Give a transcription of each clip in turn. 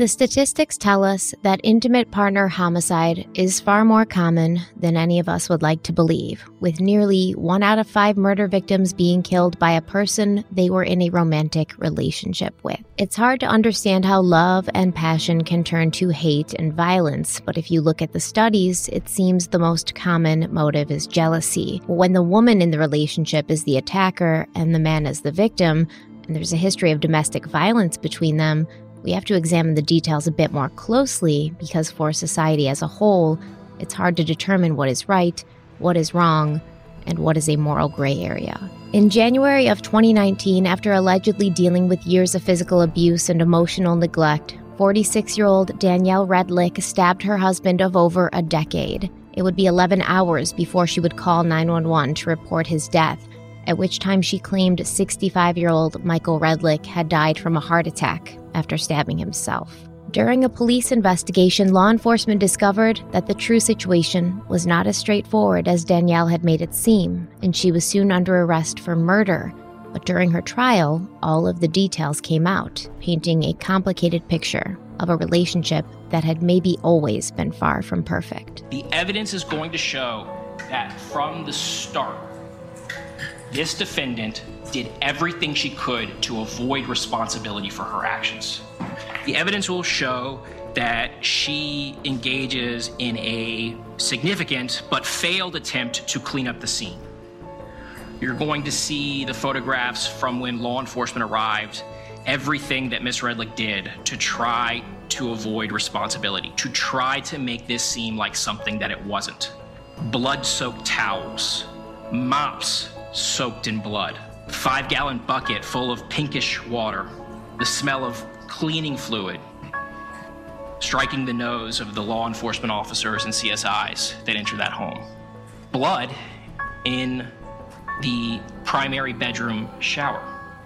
The statistics tell us that intimate partner homicide is far more common than any of us would like to believe, with nearly one out of five murder victims being killed by a person they were in a romantic relationship with. It's hard to understand how love and passion can turn to hate and violence, but if you look at the studies, it seems the most common motive is jealousy. When the woman in the relationship is the attacker and the man is the victim, and there's a history of domestic violence between them, we have to examine the details a bit more closely because for society as a whole, it's hard to determine what is right, what is wrong, and what is a moral gray area. In January of 2019, after allegedly dealing with years of physical abuse and emotional neglect, 46 year old Danielle Redlick stabbed her husband of over a decade. It would be 11 hours before she would call 911 to report his death, at which time she claimed 65 year old Michael Redlick had died from a heart attack after stabbing himself. During a police investigation, law enforcement discovered that the true situation was not as straightforward as Danielle had made it seem, and she was soon under arrest for murder. But during her trial, all of the details came out, painting a complicated picture of a relationship that had maybe always been far from perfect. The evidence is going to show that from the start, this defendant did everything she could to avoid responsibility for her actions. The evidence will show that she engages in a significant but failed attempt to clean up the scene. You're going to see the photographs from when law enforcement arrived, everything that Miss Redlick did to try to avoid responsibility, to try to make this seem like something that it wasn't. Blood soaked towels, mops soaked in blood, five gallon bucket full of pinkish water, the smell of cleaning fluid, striking the nose of the law enforcement officers and CSIs that enter that home. Blood in the primary bedroom shower,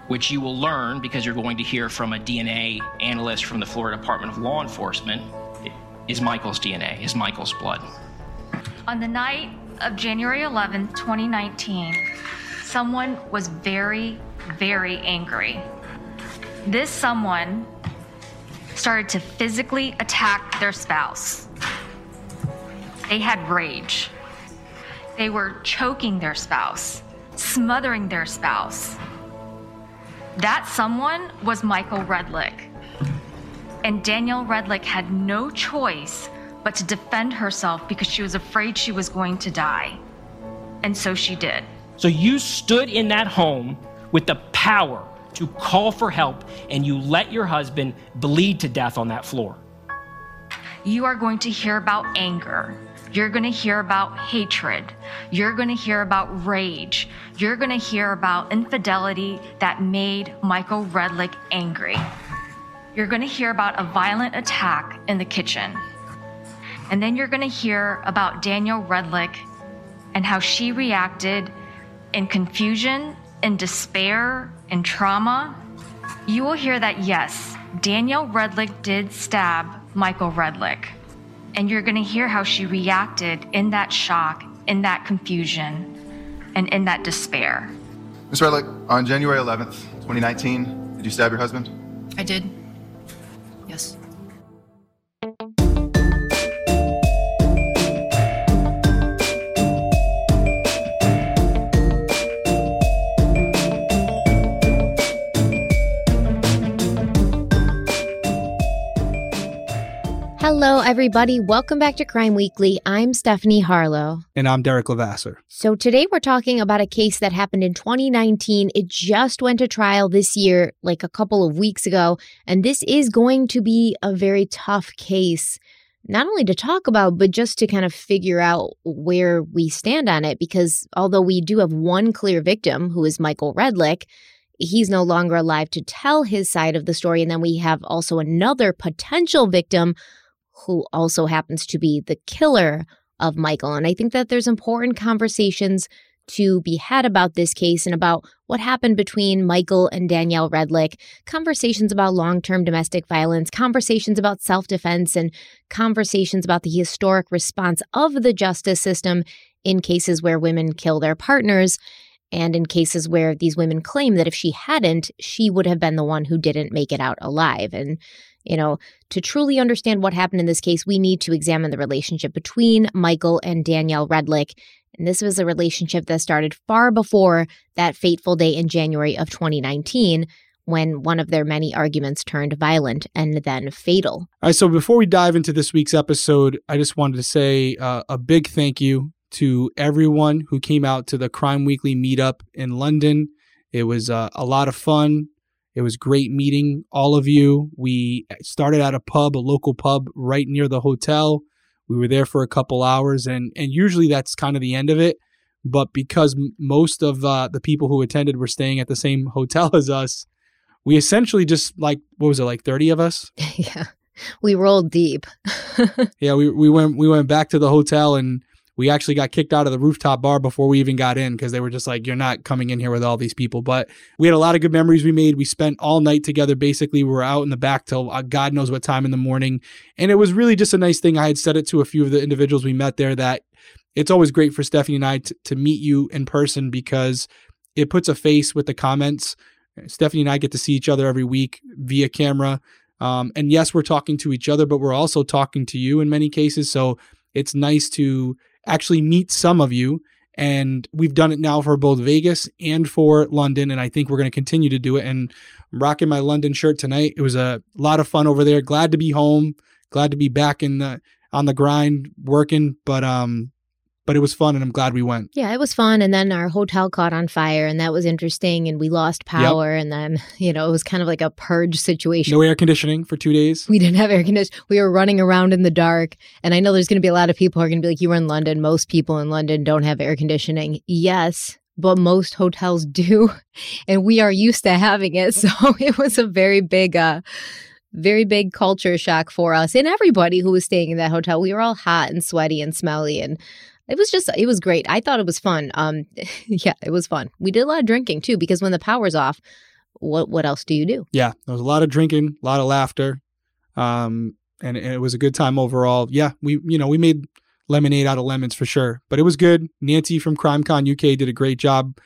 which you will learn because you're going to hear from a DNA analyst from the Florida Department of Law Enforcement is Michael's DNA, is Michael's blood. On the night of January 11th, 2019, someone was very, very angry. This someone started to physically attack their spouse. They had rage. They were choking their spouse, smothering their spouse. That someone was Michael Redlick. And Danielle Redlick had no choice but to defend herself because she was afraid she was going to die. And so she did. So you stood in that home with the power to call for help and you let your husband bleed to death on that floor. You are going to hear about anger. You're going to hear about hatred. You're going to hear about rage. You're going to hear about infidelity that made Michael Redlick angry. You're going to hear about a violent attack in the kitchen. And then you're going to hear about Danielle Redlick and how she reacted in confusion, in despair, in trauma, you will hear that yes, Danielle Redlick did stab Michael Redlick. And you're going to hear how she reacted in that shock, in that confusion, and in that despair. Ms. Redlick, on January 11th, 2019, did you stab your husband? I did. Everybody. Welcome back to Crime Weekly. I'm Stephanie Harlow. And I'm Derek Levasseur. So, today we're talking about a case that happened in 2019. It just went to trial this year, like a couple of weeks ago. And this is going to be a very tough case, not only to talk about, but just to kind of figure out where we stand on it. Because although we do have one clear victim, who is Michael Redlick, he's no longer alive to tell his side of the story. And then we have also another potential victim who also happens to be the killer of Michael. And I think that there's important conversations to be had about this case and about what happened between Michael and Danielle Redlick, conversations about long term domestic violence, conversations about self defense, and conversations about the historic response of the justice system in cases where women kill their partners. And in cases where these women claim that if she hadn't, she would have been the one who didn't make it out alive. And You know, to truly understand what happened in this case, we need to examine the relationship between Michael and Danielle Redlick. And this was a relationship that started far before that fateful day in January of 2019 when one of their many arguments turned violent and then fatal. All right, so before we dive into this week's episode, I just wanted to say uh, a big thank you to everyone who came out to the Crime Weekly meetup in London. It was uh, a lot of fun. It was great meeting all of you. We started at a pub, a local pub right near the hotel. We were there for a couple hours, and and usually that's kind of the end of it. But because most of uh, the people who attended were staying at the same hotel as us, we essentially just like what was it like 30 of us yeah we rolled deep yeah we, we went we went back to the hotel and we actually got kicked out of the rooftop bar before we even got in because they were just like you're not coming in here with all these people. But we had a lot of good memories we made. We spent all night together. Basically we were out in the back till uh, god knows what time in the morning. And it was really just a nice thing. I had said it to a few of the individuals we met there that it's always great for stephanie and i to, to meet you in person because it puts a face with the comments. Stephanie and I get to see each other every week via camera. Um, and yes, we're talking to each other, but we're also talking to you in many cases. So it's nice to actually meet some of you. And we've done it now for both Vegas and for London. And I think we're going to continue to do it. And I'm rocking my London shirt tonight. It was a lot of fun over there. Glad to be home. Glad to be back in the on the grind working. But um, but it was fun and I'm glad we went. Yeah, it was fun. And then our hotel caught on fire and that was interesting. And we lost power. Yep. And then, you know, it was kind of like a purge situation. No air conditioning for two days. We didn't have air conditioning. We were running around in the dark. And I know there's going to be a lot of people who are going to be like, you were in London. Most people in London don't have air conditioning. Yes. But most hotels do. And we are used to having it. So it was a very big, uh, very big culture shock for us and everybody who was staying in that hotel. We were all hot and sweaty and smelly and it was just it was great. I thought it was fun. Um yeah, it was fun. We did a lot of drinking too because when the power's off, what what else do you do? Yeah, there was a lot of drinking, a lot of laughter. Um and, and it was a good time overall. Yeah, we you know, we made lemonade out of lemons for sure. But it was good. Nancy from CrimeCon UK did a great job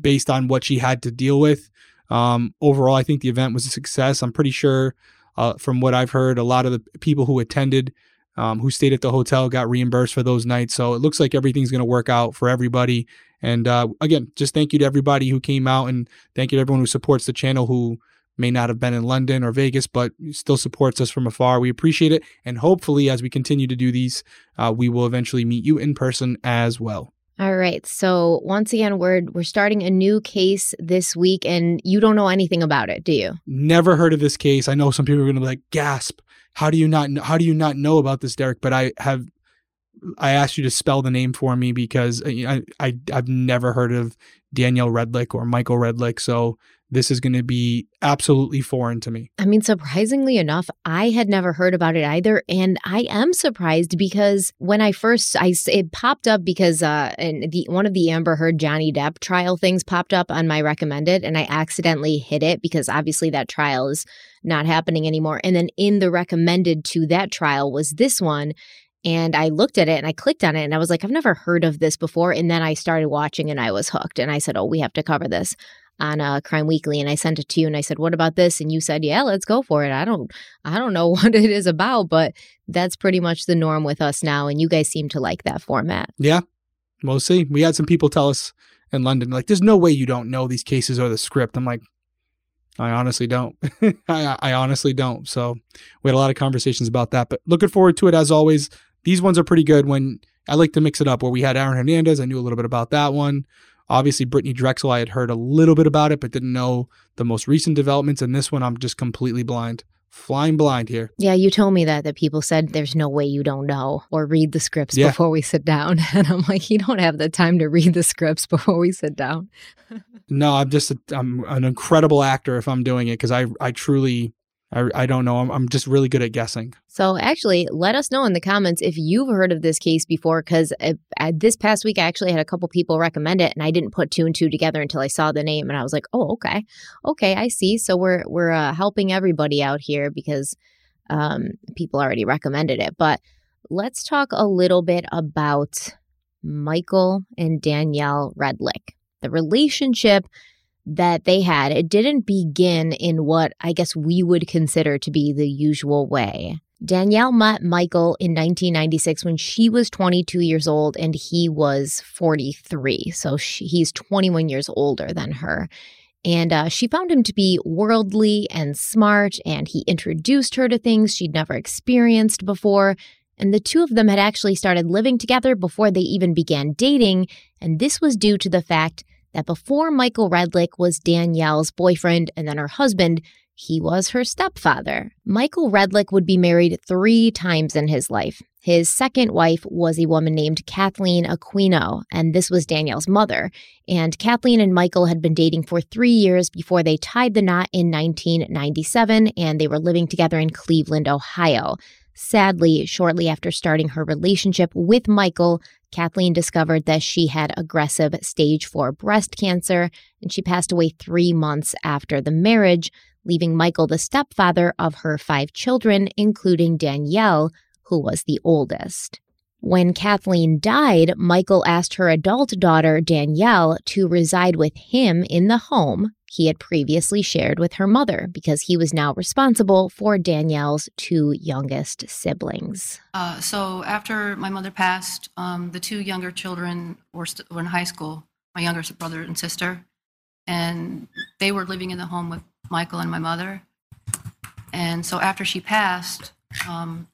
based on what she had to deal with. Um, overall, I think the event was a success. I'm pretty sure, uh, from what I've heard, a lot of the people who attended um, who stayed at the hotel got reimbursed for those nights. So it looks like everything's going to work out for everybody. And uh, again, just thank you to everybody who came out and thank you to everyone who supports the channel who may not have been in London or Vegas, but still supports us from afar. We appreciate it. And hopefully, as we continue to do these, uh, we will eventually meet you in person as well. All right. So once again, we're we're starting a new case this week, and you don't know anything about it, do you? Never heard of this case. I know some people are going to be like, "Gasp! How do you not how do you not know about this, Derek? But I have I asked you to spell the name for me because uh, I, I I've never heard of Danielle Redlick or Michael Redlick. so this is going to be absolutely foreign to me. I mean, surprisingly enough, I had never heard about it either, and I am surprised because when I first I it popped up because uh and the one of the Amber Heard Johnny Depp trial things popped up on my recommended, and I accidentally hit it because obviously that trial is not happening anymore. And then in the recommended to that trial was this one. And I looked at it and I clicked on it and I was like, I've never heard of this before. And then I started watching and I was hooked. And I said, Oh, we have to cover this on uh, Crime Weekly, and I sent it to you, and I said, "What about this?" And you said, "Yeah, let's go for it." I don't, I don't know what it is about, but that's pretty much the norm with us now, and you guys seem to like that format. Yeah, we'll see. We had some people tell us in London, like, "There's no way you don't know these cases or the script." I'm like, I honestly don't. I, I honestly don't. So we had a lot of conversations about that, but looking forward to it as always. These ones are pretty good when I like to mix it up. Where we had Aaron Hernandez, I knew a little bit about that one. Obviously, Brittany Drexel, I had heard a little bit about it, but didn't know the most recent developments. And this one, I'm just completely blind, flying blind here. Yeah, you told me that that people said there's no way you don't know or read the scripts yeah. before we sit down, and I'm like, you don't have the time to read the scripts before we sit down. no, I'm just a, I'm an incredible actor if I'm doing it because I I truly I, I don't know. I'm, I'm just really good at guessing. So, actually, let us know in the comments if you've heard of this case before. Because uh, this past week, I actually had a couple people recommend it, and I didn't put two and two together until I saw the name, and I was like, "Oh, okay, okay, I see." So we're we're uh, helping everybody out here because um, people already recommended it. But let's talk a little bit about Michael and Danielle Redlick, the relationship that they had, it didn't begin in what I guess we would consider to be the usual way. Danielle met Michael in 1996 when she was 22 years old and he was 43. So she, he's 21 years older than her. And uh, she found him to be worldly and smart, and he introduced her to things she'd never experienced before. And the two of them had actually started living together before they even began dating. And this was due to the fact that before Michael Redlick was Danielle's boyfriend and then her husband, he was her stepfather. Michael Redlick would be married three times in his life. His second wife was a woman named Kathleen Aquino, and this was Danielle's mother. And Kathleen and Michael had been dating for three years before they tied the knot in 1997, and they were living together in Cleveland, Ohio. Sadly, shortly after starting her relationship with Michael, Kathleen discovered that she had aggressive stage 4 breast cancer, and she passed away three months after the marriage, leaving Michael the stepfather of her five children, including Danielle, who was the oldest. When Kathleen died, Michael asked her adult daughter, Danielle, to reside with him in the home he had previously shared with her mother because he was now responsible for Danielle's two youngest siblings. Uh, so after my mother passed, um, the two younger children were, st- were in high school, my younger brother and sister, and they were living in the home with Michael and my mother. And so after she passed, um,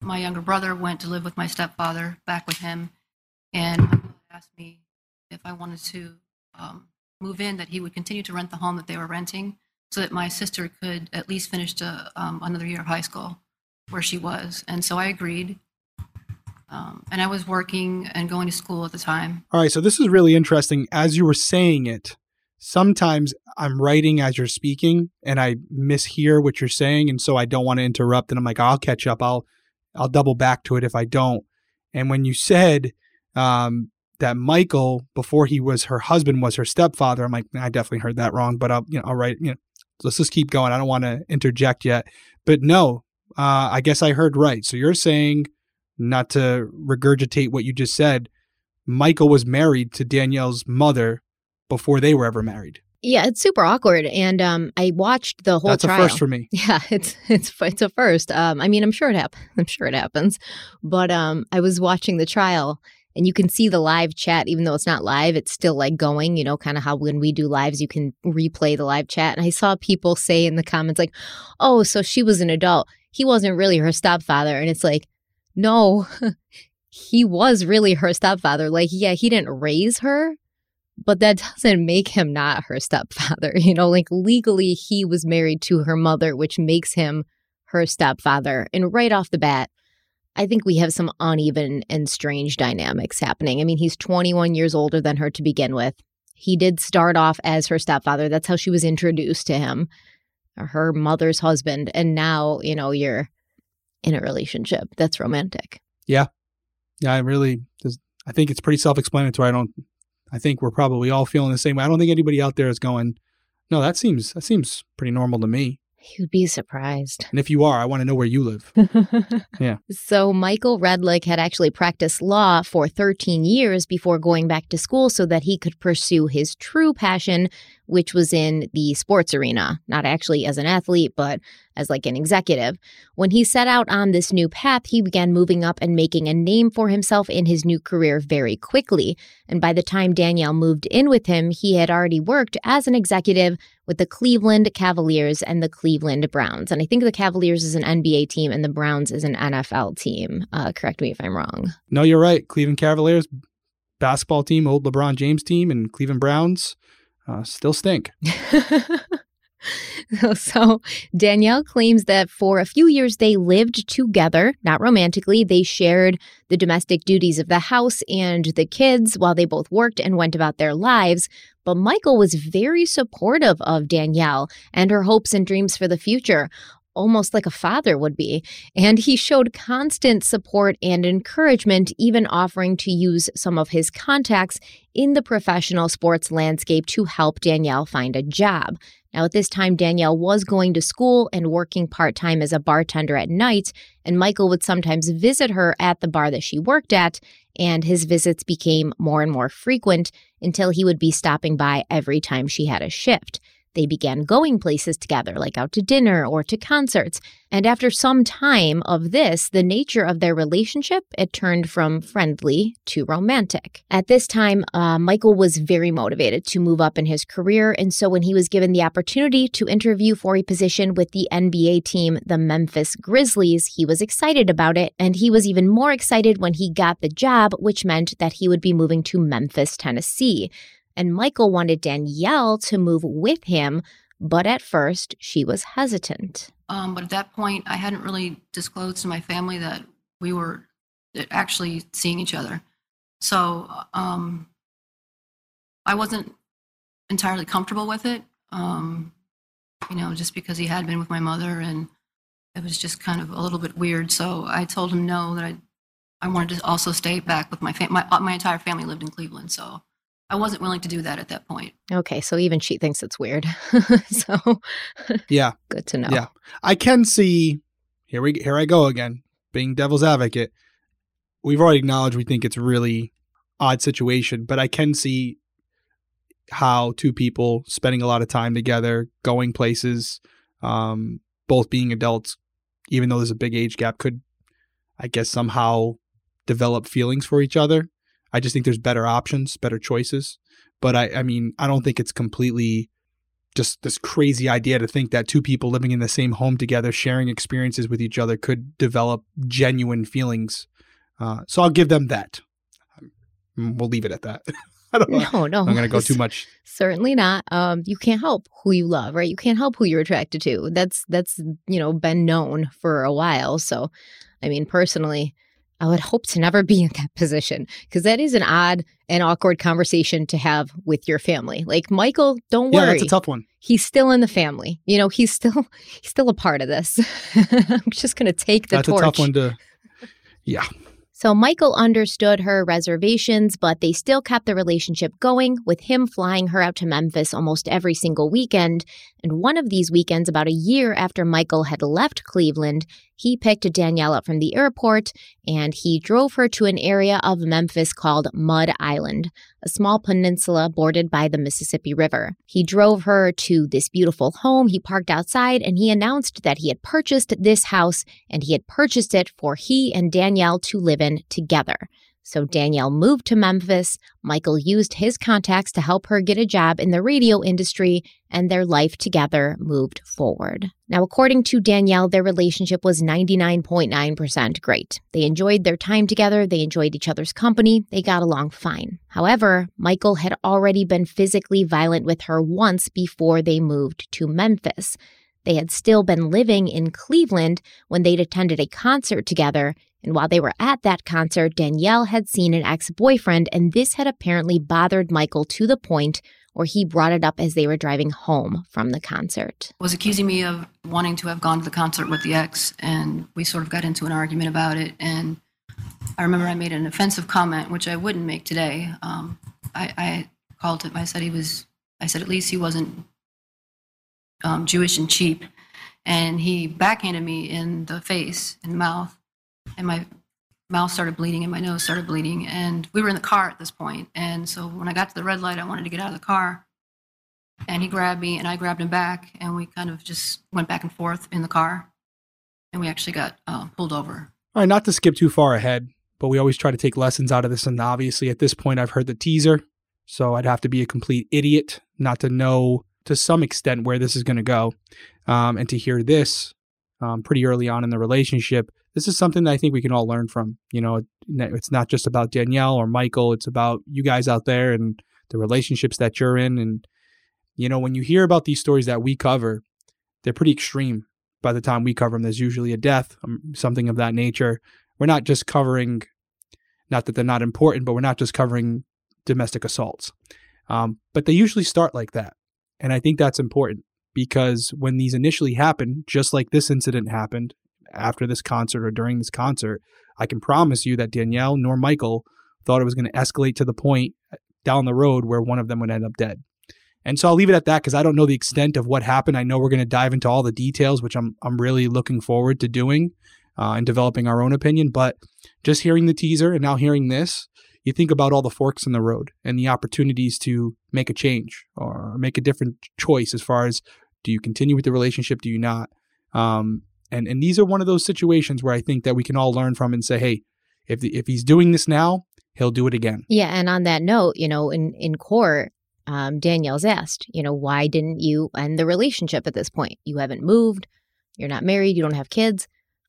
my younger brother went to live with my stepfather, back with him, and asked me if I wanted to um, move in, that he would continue to rent the home that they were renting, so that my sister could at least finish to, um, another year of high school where she was. And so I agreed. Um, and I was working and going to school at the time. All right, so this is really interesting. As you were saying it, sometimes I'm writing as you're speaking and I mishear what you're saying and so I don't want to interrupt and I'm like I'll catch up I'll I'll double back to it if I don't and when you said um, that Michael before he was her husband was her stepfather I'm like I definitely heard that wrong but I'll you know I'll write you know let's just keep going I don't want to interject yet but no uh, I guess I heard right so you're saying not to regurgitate what you just said Michael was married to Danielle's mother before they were ever married. Yeah, it's super awkward, and um, I watched the whole. That's trial. a first for me. Yeah, it's it's it's a first. Um, I mean, I'm sure it happens. I'm sure it happens, but um, I was watching the trial, and you can see the live chat, even though it's not live, it's still like going. You know, kind of how when we do lives, you can replay the live chat. And I saw people say in the comments like, "Oh, so she was an adult. He wasn't really her stepfather," and it's like, no. he was really her stepfather. Like, yeah, he didn't raise her, but that doesn't make him not her stepfather. You know, like legally, he was married to her mother, which makes him her stepfather. And right off the bat, I think we have some uneven and strange dynamics happening. I mean, he's 21 years older than her to begin with. He did start off as her stepfather. That's how she was introduced to him, her mother's husband. And now, you know, you're in a relationship. That's romantic. Yeah. Yeah, I really, I think it's pretty self explanatory. I don't I think we're probably all feeling the same way. I don't think anybody out there is going, no, that seems that seems pretty normal to me. You'd be surprised. And if you are, I want to know where you live. yeah. So Michael Redlick had actually practiced law for 13 years before going back to school so that he could pursue his true passion, which was in the sports arena, not actually as an athlete, but as like an executive. When he set out on this new path, he began moving up and making a name for himself in his new career very quickly. And by the time Danielle moved in with him, he had already worked as an executive with the Cleveland Cavaliers and the Cleveland Browns. And I think the Cavaliers is an NBA team and the Browns is an NFL team. Uh, correct me if I'm wrong. No, you're right. Cleveland Cavaliers, basketball team, old LeBron James team, and Cleveland Browns uh, still stink. so Danielle claims that for a few years they lived together, not romantically. They shared the domestic duties of the house and the kids while they both worked and went about their lives. But Michael was very supportive of Danielle and her hopes and dreams for the future. Almost like a father would be. And he showed constant support and encouragement, even offering to use some of his contacts in the professional sports landscape to help Danielle find a job. Now, at this time, Danielle was going to school and working part time as a bartender at night, and Michael would sometimes visit her at the bar that she worked at, and his visits became more and more frequent until he would be stopping by every time she had a shift. They began going places together, like out to dinner or to concerts. And after some time of this, the nature of their relationship, it turned from friendly to romantic. At this time, uh, Michael was very motivated to move up in his career. And so when he was given the opportunity to interview for a position with the NBA team, the Memphis Grizzlies, he was excited about it. And he was even more excited when he got the job, which meant that he would be moving to Memphis, Tennessee and Michael wanted Danielle to move with him, but at first she was hesitant. Um, but at that point, I hadn't really disclosed to my family that we were actually seeing each other. So um, I wasn't entirely comfortable with it, um, you know, just because he had been with my mother and it was just kind of a little bit weird. So I told him no, that I, I wanted to also stay back with my family. My, my entire family lived in Cleveland. So I wasn't willing to do that at that point. Okay, so even she thinks it's weird. so yeah, good to know. Yeah, I can see. Here we here I go again, being devil's advocate. We've already acknowledged we think it's a really odd situation, but I can see how two people spending a lot of time together, going places, um, both being adults, even though there's a big age gap, could, I guess, somehow develop feelings for each other. I just think there's better options, better choices. But I, I mean, I don't think it's completely just this crazy idea to think that two people living in the same home together, sharing experiences with each other, could develop genuine feelings. Uh, so I'll give them that. Um, we'll leave it at that. I don't know. No, no. I'm going to go too much. Certainly not. Um, you can't help who you love, right? You can't help who you're attracted to. That's that's you know been known for a while. So, I mean, personally, I would hope to never be in that position because that is an odd and awkward conversation to have with your family. Like Michael, don't worry. Yeah, that's a tough one. He's still in the family. You know, he's still he's still a part of this. I'm just going to take the that's torch. That's a tough one to. Yeah. So Michael understood her reservations, but they still kept the relationship going, with him flying her out to Memphis almost every single weekend. And one of these weekends, about a year after Michael had left Cleveland, he picked Danielle up from the airport and he drove her to an area of Memphis called Mud Island, a small peninsula bordered by the Mississippi River. He drove her to this beautiful home. He parked outside and he announced that he had purchased this house and he had purchased it for he and Danielle to live in together. So Danielle moved to Memphis. Michael used his contacts to help her get a job in the radio industry, and their life together moved forward. Now, according to Danielle, their relationship was 99.9% great. They enjoyed their time together, they enjoyed each other's company, they got along fine. However, Michael had already been physically violent with her once before they moved to Memphis. They had still been living in Cleveland when they'd attended a concert together, and while they were at that concert, Danielle had seen an ex boyfriend, and this had apparently bothered Michael to the point where he brought it up as they were driving home from the concert. Was accusing me of wanting to have gone to the concert with the ex, and we sort of got into an argument about it. And I remember I made an offensive comment, which I wouldn't make today. Um, I, I called him, I said he was, I said at least he wasn't um, Jewish and cheap. And he backhanded me in the face and mouth and my mouth started bleeding and my nose started bleeding. And we were in the car at this point. And so when I got to the red light, I wanted to get out of the car. And he grabbed me and I grabbed him back. And we kind of just went back and forth in the car. And we actually got uh, pulled over. All right, not to skip too far ahead, but we always try to take lessons out of this. And obviously, at this point, I've heard the teaser. So I'd have to be a complete idiot not to know to some extent where this is going to go. Um, and to hear this um, pretty early on in the relationship this is something that I think we can all learn from. You know, it's not just about Danielle or Michael, it's about you guys out there and the relationships that you're in. And, you know, when you hear about these stories that we cover, they're pretty extreme by the time we cover them. There's usually a death, um, something of that nature. We're not just covering, not that they're not important, but we're not just covering domestic assaults. Um, but they usually start like that. And I think that's important. because when these initially happened, just like this incident happened after this concert or during this concert, I can promise you that Danielle nor Michael thought it was going to escalate to the point down the road where one of them would end up dead. And so I'll leave it at that because I don't know the extent of what happened. I know we're going to dive into all the details, which I'm I'm really looking forward to doing uh, and developing our own opinion. But just hearing the teaser and now hearing this, you think about all the forks in the road and the opportunities to make a change or make a different choice as far as do you continue with the relationship, do you not? Um, and and these are one of those situations where I think that we can all learn from and say, hey, if the, if he's doing this now, he'll do it again. Yeah, and on that note, you know, in in court, um, Danielle's asked, you know, why didn't you end the relationship at this point? You haven't moved, you're not married, you don't have kids.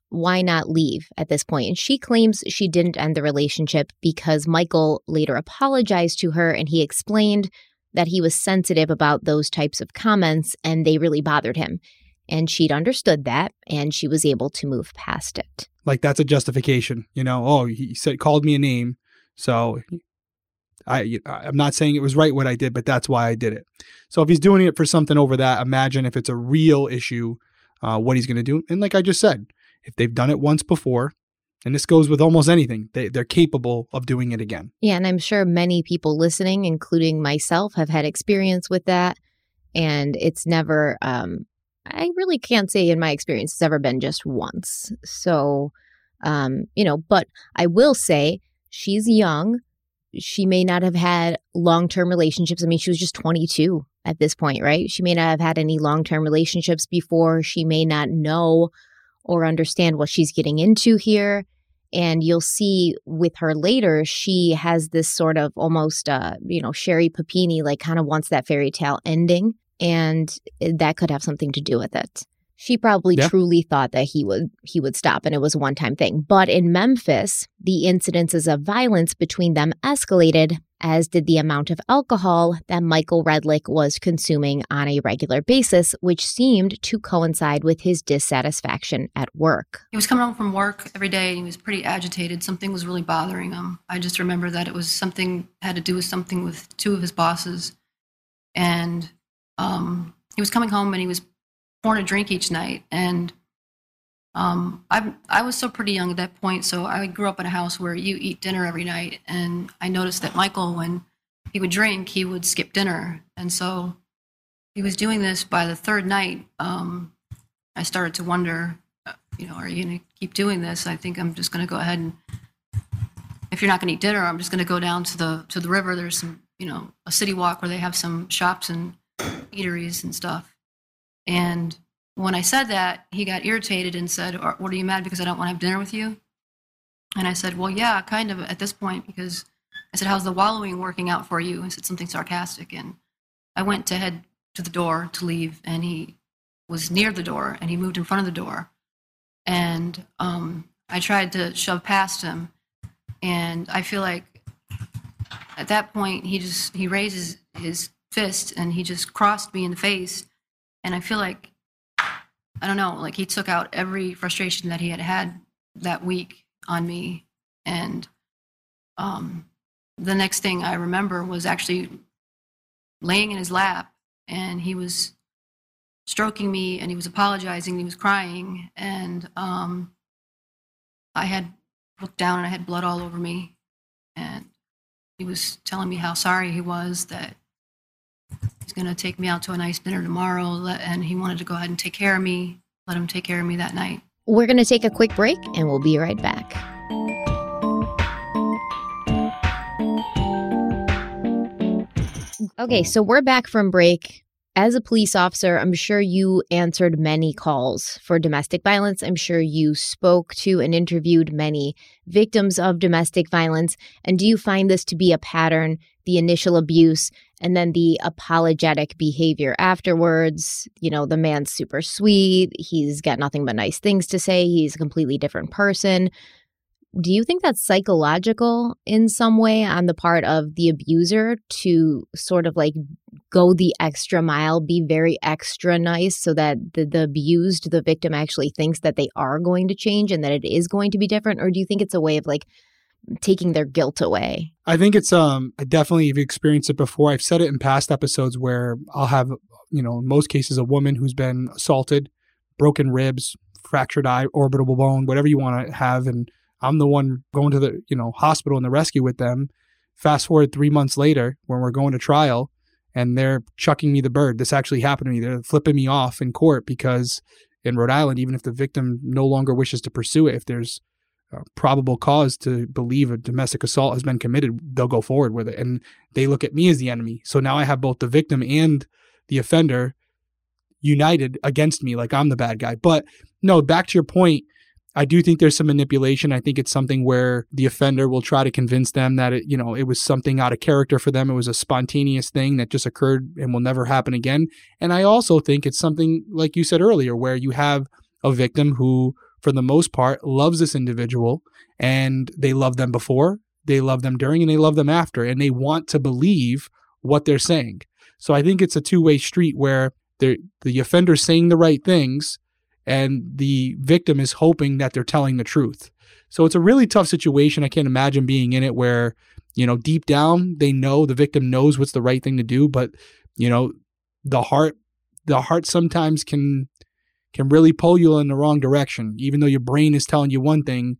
Why not leave at this point? And she claims she didn't end the relationship because Michael later apologized to her and he explained that he was sensitive about those types of comments and they really bothered him. And she'd understood that and she was able to move past it. Like that's a justification, you know. Oh, he said called me a name, so I I'm not saying it was right what I did, but that's why I did it. So if he's doing it for something over that, imagine if it's a real issue, uh, what he's going to do. And like I just said, if they've done it once before, and this goes with almost anything, they, they're capable of doing it again. Yeah, and I'm sure many people listening, including myself, have had experience with that. And it's never, um, I really can't say in my experience, it's ever been just once. So, um, you know, but I will say she's young she may not have had long term relationships. I mean, she was just 22 at this point, right? She may not have had any long term relationships before. She may not know or understand what she's getting into here. And you'll see with her later, she has this sort of almost, uh, you know, Sherri Papini, like kind of wants that fairy tale ending. And that could have something to do with it she probably yeah. truly thought that he would he would stop and it was a one-time thing. But in Memphis, the incidences of violence between them escalated, as did the amount of alcohol that Michael Redlick was consuming on a regular basis, which seemed to coincide with his dissatisfaction at work. He was coming home from work every day and he was pretty agitated. Something was really bothering him. I just remember that it was something had to do with something with two of his bosses. And um, he was coming home and he was pouring a drink each night. And um, I I was still pretty young at that point, so I grew up in a house where you eat dinner every night. And I noticed that Michael, when he would drink, he would skip dinner, and so he was doing this. By the third night, um, I started to wonder, uh, you know, are you going to keep doing this? I think I'm just going to go ahead and, if you're not going to eat dinner, I'm just going to go down to the to the river. There's some, you know, a city walk where they have some shops and eateries and stuff. And when I said that, he got irritated and said, What are you mad because I don't want to have dinner with you? And I said, Well, yeah, kind of at this point, because I said, How's the wallowing working out for you? I said something sarcastic. And I went to head to the door to leave, and he was near the door and he moved in front of the door. And um, I tried to shove past him. And I feel like at that point, he just he raises his fist and he just crossed me in the face and I feel like, I don't know, like he took out every frustration that he had had that week on me. And um, the next thing I remember was actually laying in his lap and he was stroking me and he was apologizing. He was crying. And um, I had looked down and I had blood all over me. And he was telling me how sorry he was that going to take me out to a nice dinner tomorrow, and he wanted to go ahead and take care of me, let him take care of me that night. We're going to take a quick break, and we'll be right back. Okay, so we're back from break. As a police officer, I'm sure you answered many calls for domestic violence. I'm sure you spoke to and interviewed many victims of domestic violence. And do you find this to be a pattern, the initial abuse and then the apologetic behavior afterwards? You know, the man's super sweet. He's got nothing but nice things to say. He's a completely different person do you think that's psychological in some way on the part of the abuser to sort of like go the extra mile, be very extra nice so that the, the abused, the victim actually thinks that they are going to change and that it is going to be different? Or do you think it's a way of like taking their guilt away. I think it's um I definitely have experienced it before. I've said it in past episodes where I'll have, you know, in most cases a woman who's been assaulted, broken ribs, fractured eye, orbital bone, whatever you want to have and I'm the one going to the, you know, hospital and the rescue with them. Fast forward 3 months later when we're going to trial and they're chucking me the bird. This actually happened to me. They're flipping me off in court because in Rhode Island even if the victim no longer wishes to pursue it, if there's probable cause to believe a domestic assault has been committed, they'll go forward with it. And they look at me as the enemy. So now I have both the victim and the offender united against me, like I'm the bad guy. But no, back to your point, I do think there's some manipulation. I think it's something where the offender will try to convince them that it, you know, it was something out of character for them. It was a spontaneous thing that just occurred and will never happen again. And I also think it's something like you said earlier, where you have a victim who for the most part, loves this individual and they love them before, they love them during, and they love them after, and they want to believe what they're saying. So I think it's a two way street where the offender's saying the right things and the victim is hoping that they're telling the truth. So it's a really tough situation. I can't imagine being in it where, you know, deep down they know the victim knows what's the right thing to do, but you know, the heart the heart sometimes can can really pull you in the wrong direction. Even though your brain is telling you one thing,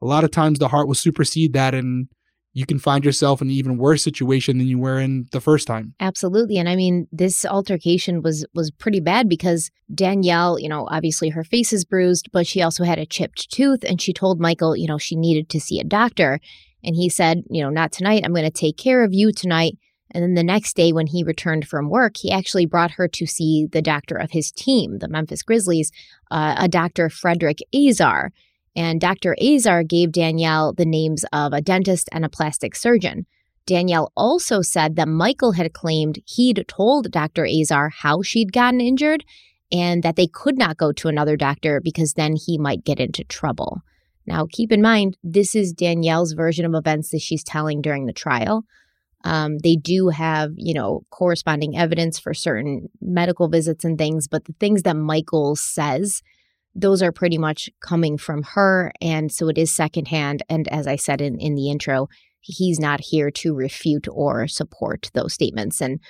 a lot of times the heart will supersede that and you can find yourself in an even worse situation than you were in the first time. Absolutely. And I mean, this altercation was was pretty bad because Danielle, you know, obviously her face is bruised, but she also had a chipped tooth and she told Michael, you know, she needed to see a doctor. And he said, you know, not tonight. I'm going to take care of you tonight. And then the next day, when he returned from work, he actually brought her to see the doctor of his team, the Memphis Grizzlies, uh, a Dr. Frederick Azar. And Dr. Azar gave Danielle the names of a dentist and a plastic surgeon. Danielle also said that Michael had claimed he'd told Dr. Azar how she'd gotten injured and that they could not go to another doctor because then he might get into trouble. Now, keep in mind, this is Danielle's version of events that she's telling during the trial. Um, they do have, you know, corresponding evidence for certain medical visits and things, but the things that Michael says, those are pretty much coming from her. And so it is secondhand. And as I said in, in the intro, he's not here to refute or support those statements. And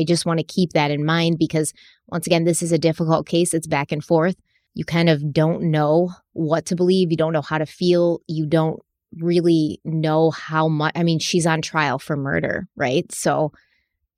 I just want to keep that in mind because, once again, this is a difficult case. It's back and forth. You kind of don't know what to believe. You don't know how to feel. You don't really know how much. I mean, she's on trial for murder, right? So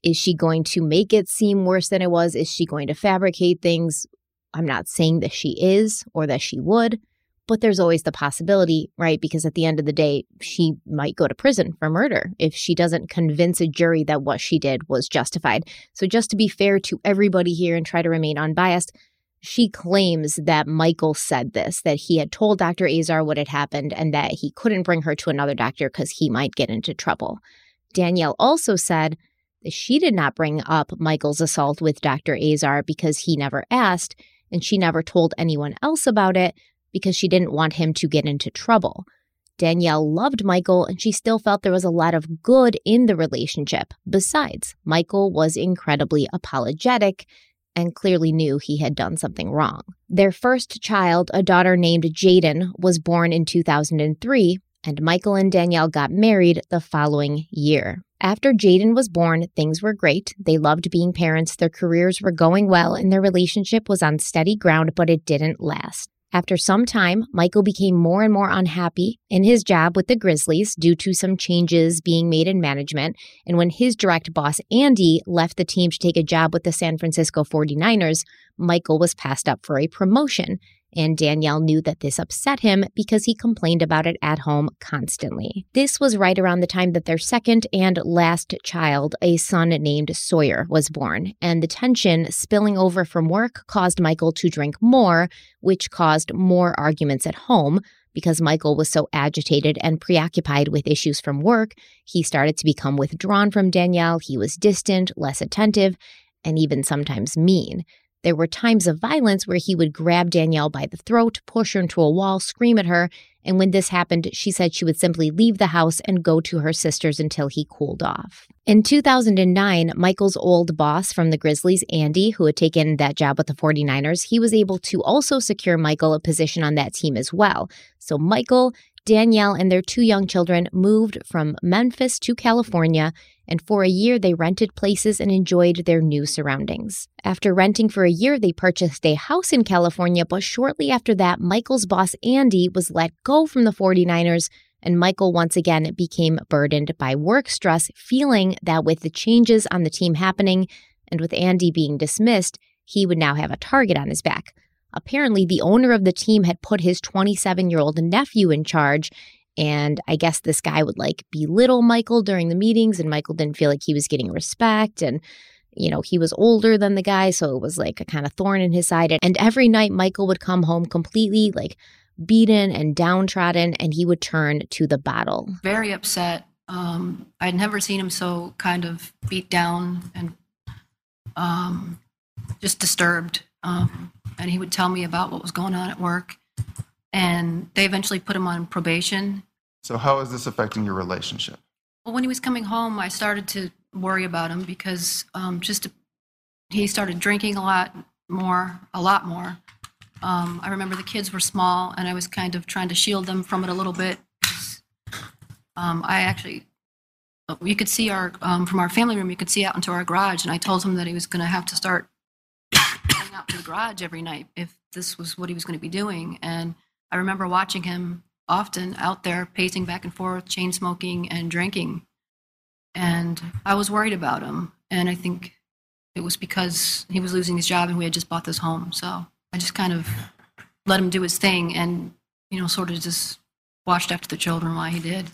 is she going to make it seem worse than it was? Is she going to fabricate things? I'm not saying that she is or that she would, but there's always the possibility, right? Because at the end of the day, she might go to prison for murder if she doesn't convince a jury that what she did was justified. So, just to be fair to everybody here and try to remain unbiased, she claims that Michael said this, that he had told Dr. Azar what had happened and that he couldn't bring her to another doctor because he might get into trouble. Danielle also said that she did not bring up Michael's assault with Dr. Azar because he never asked, and she never told anyone else about it because she didn't want him to get into trouble. Danielle loved Michael and she still felt there was a lot of good in the relationship. Besides, Michael was incredibly apologetic and clearly knew he had done something wrong. Their first child, a daughter named Jaden, was born in 2003, and Michael and Danielle got married the following year. After Jaden was born, things were great. They loved being parents, their careers were going well, and their relationship was on steady ground, but it didn't last. After some time, Michael became more and more unhappy in his job with the Grizzlies due to some changes being made in management. And when his direct boss, Andy, left the team to take a job with the San Francisco 49ers, Michael was passed up for a promotion. And Danielle knew that this upset him because he complained about it at home constantly. This was right around the time that their second and last child, a son named Sawyer, was born. And the tension spilling over from work caused Michael to drink more, which caused more arguments at home. Because Michael was so agitated and preoccupied with issues from work, he started to become withdrawn from Danielle. He was distant, less attentive, and even sometimes mean. There were times of violence where he would grab Danielle by the throat, push her into a wall, scream at her, and when this happened, she said she would simply leave the house and go to her sister's until he cooled off. In 2009, Michael's old boss from the Grizzlies, Andy, who had taken that job with the 49ers, he was able to also secure Michael a position on that team as well. So Michael Danielle and their two young children moved from Memphis to California, and for a year they rented places and enjoyed their new surroundings. After renting for a year, they purchased a house in California, but shortly after that, Michael's boss Andy was let go from the 49ers, and Michael once again became burdened by work stress, feeling that with the changes on the team happening and with Andy being dismissed, he would now have a target on his back. Apparently, the owner of the team had put his 27 year old nephew in charge. And I guess this guy would like belittle Michael during the meetings, and Michael didn't feel like he was getting respect. And, you know, he was older than the guy, so it was like a kind of thorn in his side. And every night, Michael would come home completely like beaten and downtrodden, and he would turn to the bottle. Very upset. Um, I'd never seen him so kind of beat down and um, just disturbed. Um, and he would tell me about what was going on at work. And they eventually put him on probation. So, how is this affecting your relationship? Well, when he was coming home, I started to worry about him because um, just he started drinking a lot more, a lot more. Um, I remember the kids were small, and I was kind of trying to shield them from it a little bit. Um, I actually, you could see our um, from our family room, you could see out into our garage, and I told him that he was going to have to start out to the garage every night if this was what he was going to be doing. And I remember watching him often out there pacing back and forth, chain smoking and drinking. And I was worried about him. And I think it was because he was losing his job and we had just bought this home. So I just kind of let him do his thing and, you know, sort of just watched after the children while he did.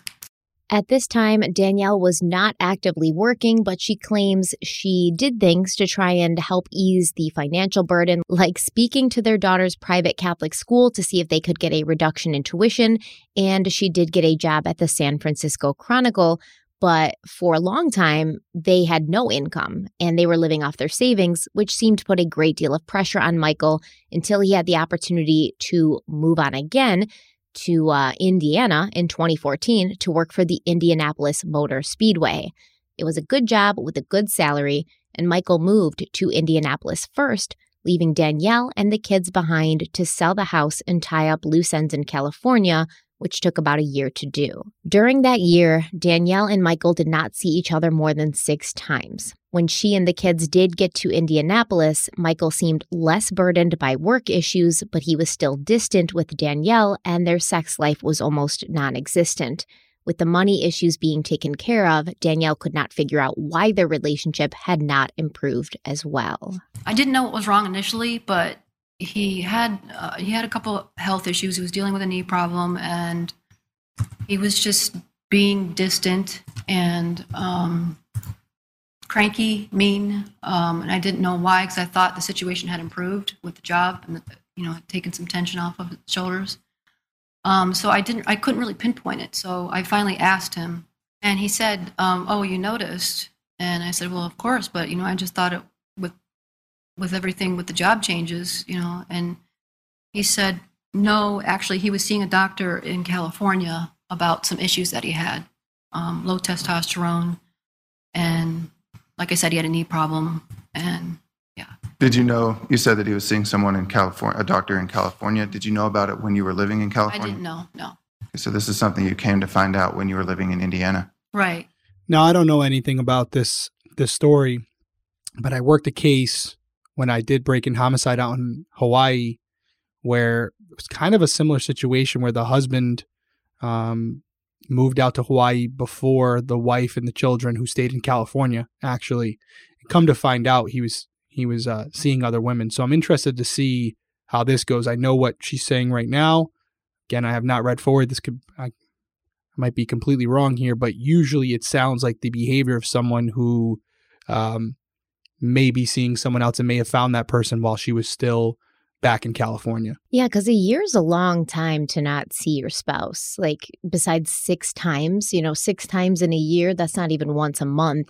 At this time, Danielle was not actively working, but she claims she did things to try and help ease the financial burden, like speaking to their daughter's private Catholic school to see if they could get a reduction in tuition. And she did get a job at the San Francisco Chronicle. But for a long time, they had no income and they were living off their savings, which seemed to put a great deal of pressure on Michael until he had the opportunity to move on again to uh, Indiana in 2014 to work for the Indianapolis Motor Speedway. It was a good job with a good salary, and Michael moved to Indianapolis first, leaving Danielle and the kids behind to sell the house and tie up loose ends in California, which took about a year to do. During that year, Danielle and Michael did not see each other more than six times. When she and the kids did get to Indianapolis, Michael seemed less burdened by work issues, but he was still distant with Danielle, and their sex life was almost non existent. With the money issues being taken care of, Danielle could not figure out why their relationship had not improved as well. I didn't know what was wrong initially, but he had uh, he had a couple health issues. He was dealing with a knee problem, and he was just being distant and um, cranky, mean. Um, and I didn't know why because I thought the situation had improved with the job and the, you know had taken some tension off of his shoulders. Um, so I didn't I couldn't really pinpoint it. So I finally asked him, and he said, um, "Oh, you noticed." And I said, "Well, of course, but you know, I just thought it with with everything with the job changes, you know." And he said, "No, actually, he was seeing a doctor in California about some issues that he had, um, low testosterone, and like I said, he had a knee problem, and yeah." Did you know? You said that he was seeing someone in California, a doctor in California. Did you know about it when you were living in California? I didn't know. No. So this is something you came to find out when you were living in Indiana. Right. Now I don't know anything about this this story, but I worked a case when I did break in homicide out in Hawaii, where it was kind of a similar situation where the husband um, moved out to Hawaii before the wife and the children who stayed in California. Actually, come to find out, he was he was uh, seeing other women. So I'm interested to see how this goes. I know what she's saying right now. Again, I have not read forward. This could I might be completely wrong here, but usually it sounds like the behavior of someone who um, may be seeing someone else and may have found that person while she was still back in California. Yeah, because a year's a long time to not see your spouse. Like, besides six times, you know, six times in a year, that's not even once a month.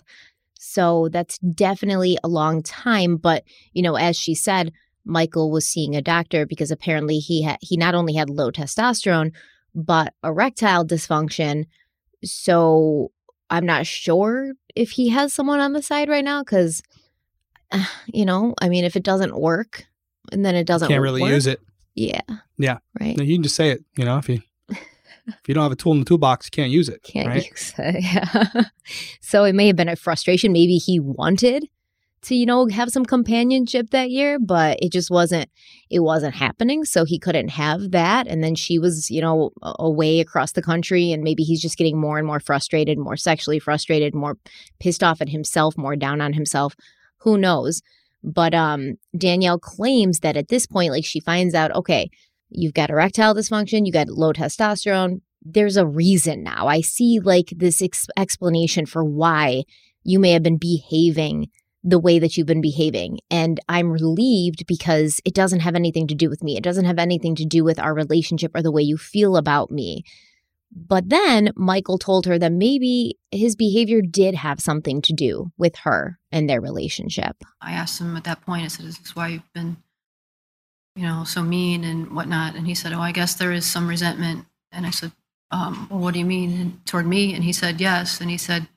So that's definitely a long time. But, you know, as she said, Michael was seeing a doctor because apparently he had he not only had low testosterone, but erectile dysfunction. So I'm not sure if he has someone on the side right now because, you know, I mean, if it doesn't work and then it doesn't Can't really work, use it. Yeah. Yeah. Right. No, you can just say it, you know, if you if you don't have a tool in the toolbox, you can't use it. Can't right? use it. Yeah. so it may have been a frustration. Maybe he wanted to, you know, have some companionship that year, but it just wasn't it wasn't happening. So he couldn't have that. And then she was, you know, away across the country and maybe he's just getting more and more frustrated, more sexually frustrated, more pissed off at himself, more down on himself. Who knows? But um Danielle claims that at this point, like she finds out, okay, you've got erectile dysfunction, you got low testosterone. There's a reason now. I see like this ex- explanation for why you may have been behaving the way that you've been behaving. And I'm relieved because it doesn't have anything to do with me. It doesn't have anything to do with our relationship or the way you feel about me. But then Michael told her that maybe his behavior did have something to do with her and their relationship. I asked him at that point, I said, Is this why you've been, you know, so mean and whatnot? And he said, Oh, I guess there is some resentment. And I said, um, Well, what do you mean And toward me? And he said, Yes. And he said,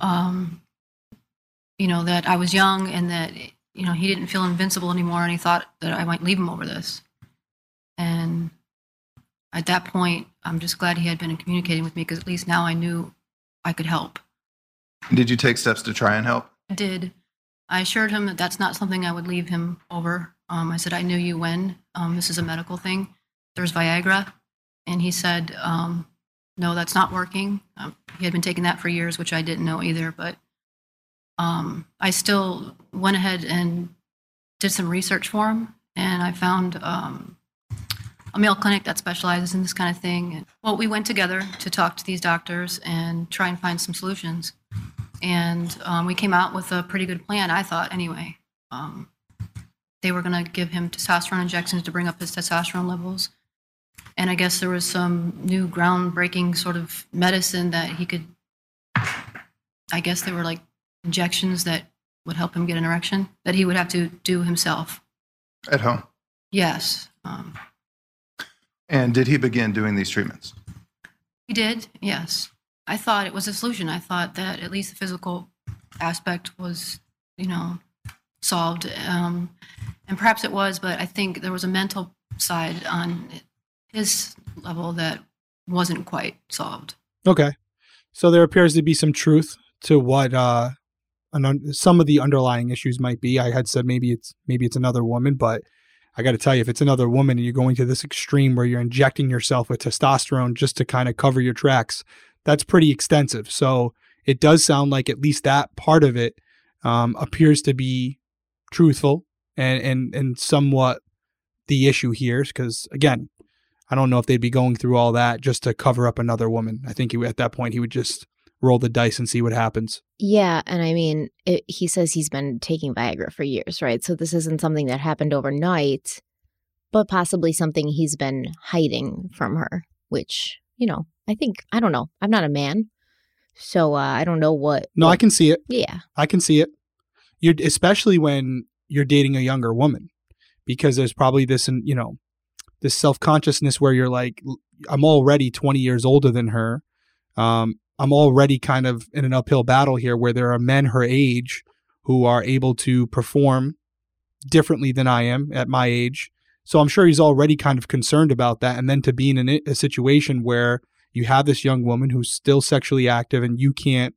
um, You know, that I was young and that, you know, he didn't feel invincible anymore and he thought that I might leave him over this. And at that point, I'm just glad he had been communicating with me because at least now I knew I could help. Did you take steps to try and help? I did. I assured him that that's not something I would leave him over. Um, I said, I knew you when. Um, this is a medical thing. There's Viagra. And he said, um, no, that's not working. Um, he had been taking that for years, which I didn't know either. But um, I still went ahead and did some research for him. And I found um, a male clinic that specializes in this kind of thing. And, well, we went together to talk to these doctors and try and find some solutions and um, we came out with a pretty good plan, I thought, anyway. Um, they were going to give him testosterone injections to bring up his testosterone levels. And I guess there was some new groundbreaking sort of medicine that he could, I guess they were like injections that would help him get an erection that he would have to do himself. At home. Yes. Um, And did he begin doing these treatments? He did, yes. I thought it was a solution. I thought that at least the physical aspect was, you know, solved. Um, and perhaps it was, but I think there was a mental side on his level that wasn't quite solved. Okay. So there appears to be some truth to what uh an un- some of the underlying issues might be. I had said maybe it's maybe it's another woman, but I got to tell you if it's another woman and you're going to this extreme where you're injecting yourself with testosterone just to kind of cover your tracks, that's pretty extensive. So it does sound like at least that part of it um, appears to be truthful and and and somewhat the issue here because again I don't know if they'd be going through all that just to cover up another woman. I think he, at that point he would just roll the dice and see what happens. Yeah, and I mean, it, he says he's been taking Viagra for years, right? So this isn't something that happened overnight, but possibly something he's been hiding from her, which, you know, I think I don't know. I'm not a man. So uh, I don't know what No, I can see it. Yeah. I can see it. You're especially when you're dating a younger woman, because there's probably this, and you know, this self consciousness where you're like, I'm already 20 years older than her. Um, I'm already kind of in an uphill battle here, where there are men her age who are able to perform differently than I am at my age. So I'm sure he's already kind of concerned about that. And then to be in a, a situation where you have this young woman who's still sexually active and you can't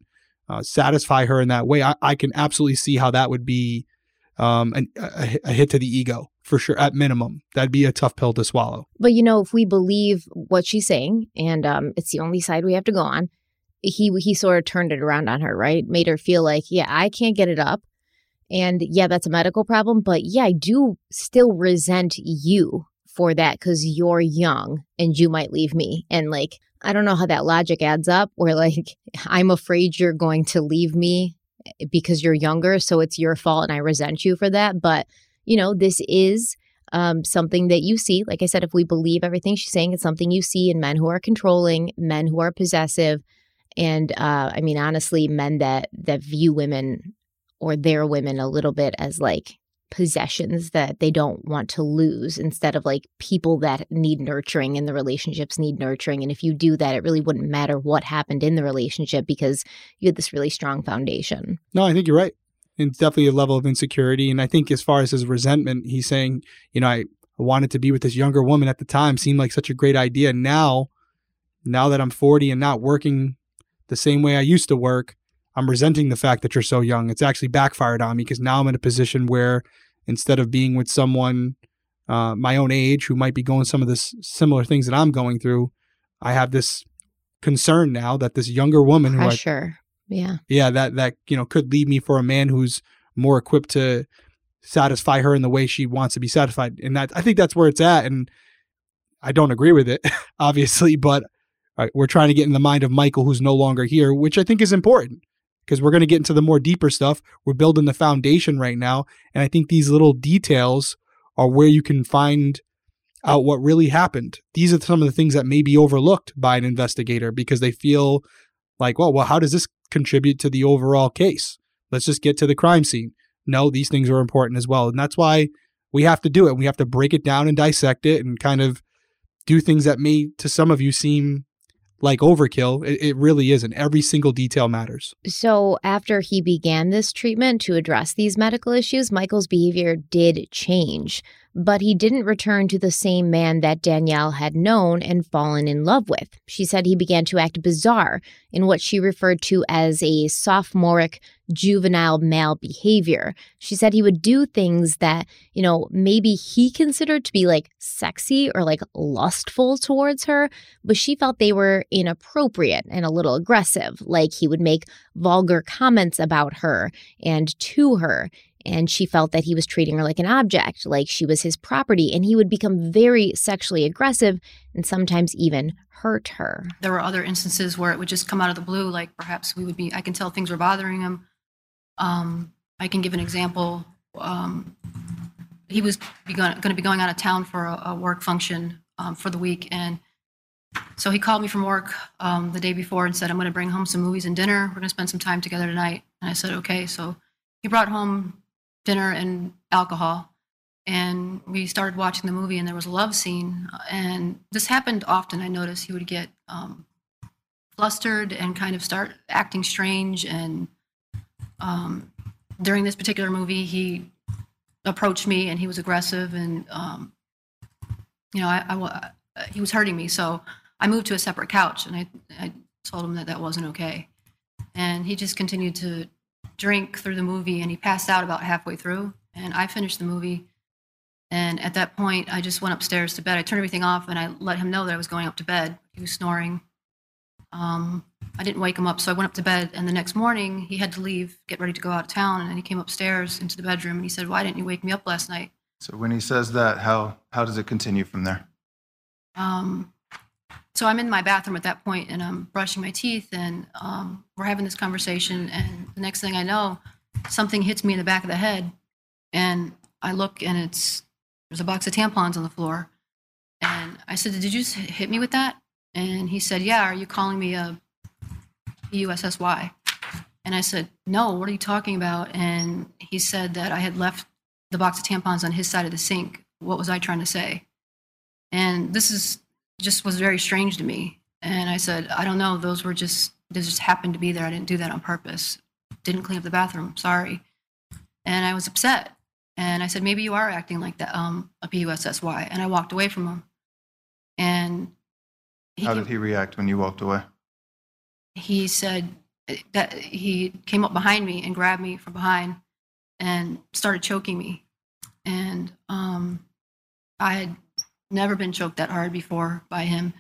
uh, satisfy her in that way, I, I can absolutely see how that would be um, an, a, a hit to the ego for sure. At minimum, that'd be a tough pill to swallow. But you know, if we believe what she's saying, and um, it's the only side we have to go on, he he sort of turned it around on her, right? Made her feel like, yeah, I can't get it up, and yeah, that's a medical problem, but yeah, I do still resent you for that because you're young and you might leave me, and like I don't know how that logic adds up. Where like I'm afraid you're going to leave me because you're younger, so it's your fault, and I resent you for that. But you know, this is um, something that you see. Like I said, if we believe everything she's saying, it's something you see in men who are controlling, men who are possessive, and uh, I mean, honestly, men that that view women or their women a little bit as like possessions that they don't want to lose instead of like people that need nurturing and the relationships need nurturing and if you do that it really wouldn't matter what happened in the relationship because you had this really strong foundation No, I think you're right. It's definitely a level of insecurity. And I think as far as his resentment, he's saying, you know, I wanted to be with this younger woman at the time, seemed like such a great idea. Now, now that I'm 40 and not working the same way I used to work, I'm resenting the fact that you're so young. It's actually backfired on me because now I'm in a position where instead of being with someone uh, my own age who might be going some of the similar things that I'm going through, I have this concern now that this younger woman Pressure. who I, yeah yeah that that you know could leave me for a man who's more equipped to satisfy her in the way she wants to be satisfied and that I think that's where it's at and I don't agree with it obviously but uh, we're trying to get in the mind of Michael who's no longer here which I think is important because we're going to get into the more deeper stuff we're building the foundation right now and I think these little details are where you can find out what really happened. These are some of the things that may be overlooked by an investigator because they feel like, well, well, how does this contribute to the overall case? Let's just get to the crime scene. No, these things are important as well. And that's why we have to do it. We have to break it down and dissect it and kind of do things that may, to some of you, seem like overkill. It, it, really isn't. Every single detail matters. So, after he began this treatment to address these medical issues, Michael's behavior did change but he didn't return to the same man that Danielle had known and fallen in love with. She said he began to act bizarre in what she referred to as a sophomoric juvenile male behavior. She said he would do things that, you know, maybe he considered to be like sexy or like lustful towards her, but she felt they were inappropriate and a little aggressive. Like he would make vulgar comments about her and to her and she felt that he was treating her like an object, like she was his property, and he would become very sexually aggressive and sometimes even hurt her. There were other instances where it would just come out of the blue, like perhaps we would be, I can tell things were bothering him. Um, I can give an example. Um, he was going to be going out of town for a, a work function um, for the week, and so he called me from work um, the day before and said, I'm going to bring home some movies and dinner. We're going to spend some time together tonight. And I said, okay. So he brought home dinner and alcohol. And we started watching the movie, and there was a love scene. And this happened often. I noticed he would get um, flustered and kind of start acting strange. And um, during this particular movie, he approached me and he was aggressive. And, um, you know, I, I, he was hurting me. So I moved to a separate couch and I, I told him that that wasn't okay. And he just continued to drink through the movie and he passed out about halfway through. And I finished the movie. And at that point, I just went upstairs to bed. I turned everything off and I let him know that I was going up to bed. He was snoring. Um, I didn't wake him up, so I went up to bed. And the next morning, he had to leave, get ready to go out of town. And he came upstairs into the bedroom and he said, Why didn't you wake me up last night? So when he says that, how, how does it continue from there? Um, so I'm in my bathroom at that point and I'm brushing my teeth and um, we're having this conversation. And the next thing I know, something hits me in the back of the head. And I look and it's, there's a box of tampons on the floor. And I said, Did you just hit me with that? And he said, Yeah, are you calling me a USSY? And I said, No, what are you talking about? And he said that I had left the box of tampons on his side of the sink. What was I trying to say? And this is just was very strange to me. And I said, I don't know, those were just, they just happened to be there. I didn't do that on purpose. Didn't clean up the bathroom, sorry. And I was upset. And I said, maybe you are acting like that, um, a PUSSY. And I walked away from him. And how did he react when you walked away? He said that he came up behind me and grabbed me from behind and started choking me. And um, I had never been choked that hard before by him.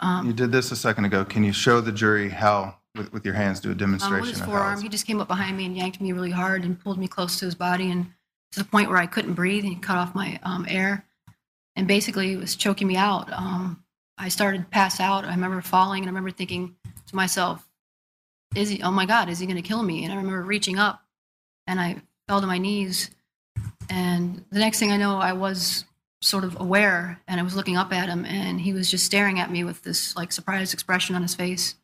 Um, you did this a second ago. Can you show the jury how, with, with your hands, do a demonstration? Um, with his forearm, he just came up behind me and yanked me really hard and pulled me close to his body and to the point where I couldn't breathe. And he cut off my um, air and basically was choking me out. Um, I started to pass out. I remember falling and I remember thinking to myself, "Is he? Oh my God, is he going to kill me?" And I remember reaching up and I fell to my knees. And the next thing I know, I was sort of aware and I was looking up at him and he was just staring at me with this like surprised expression on his face.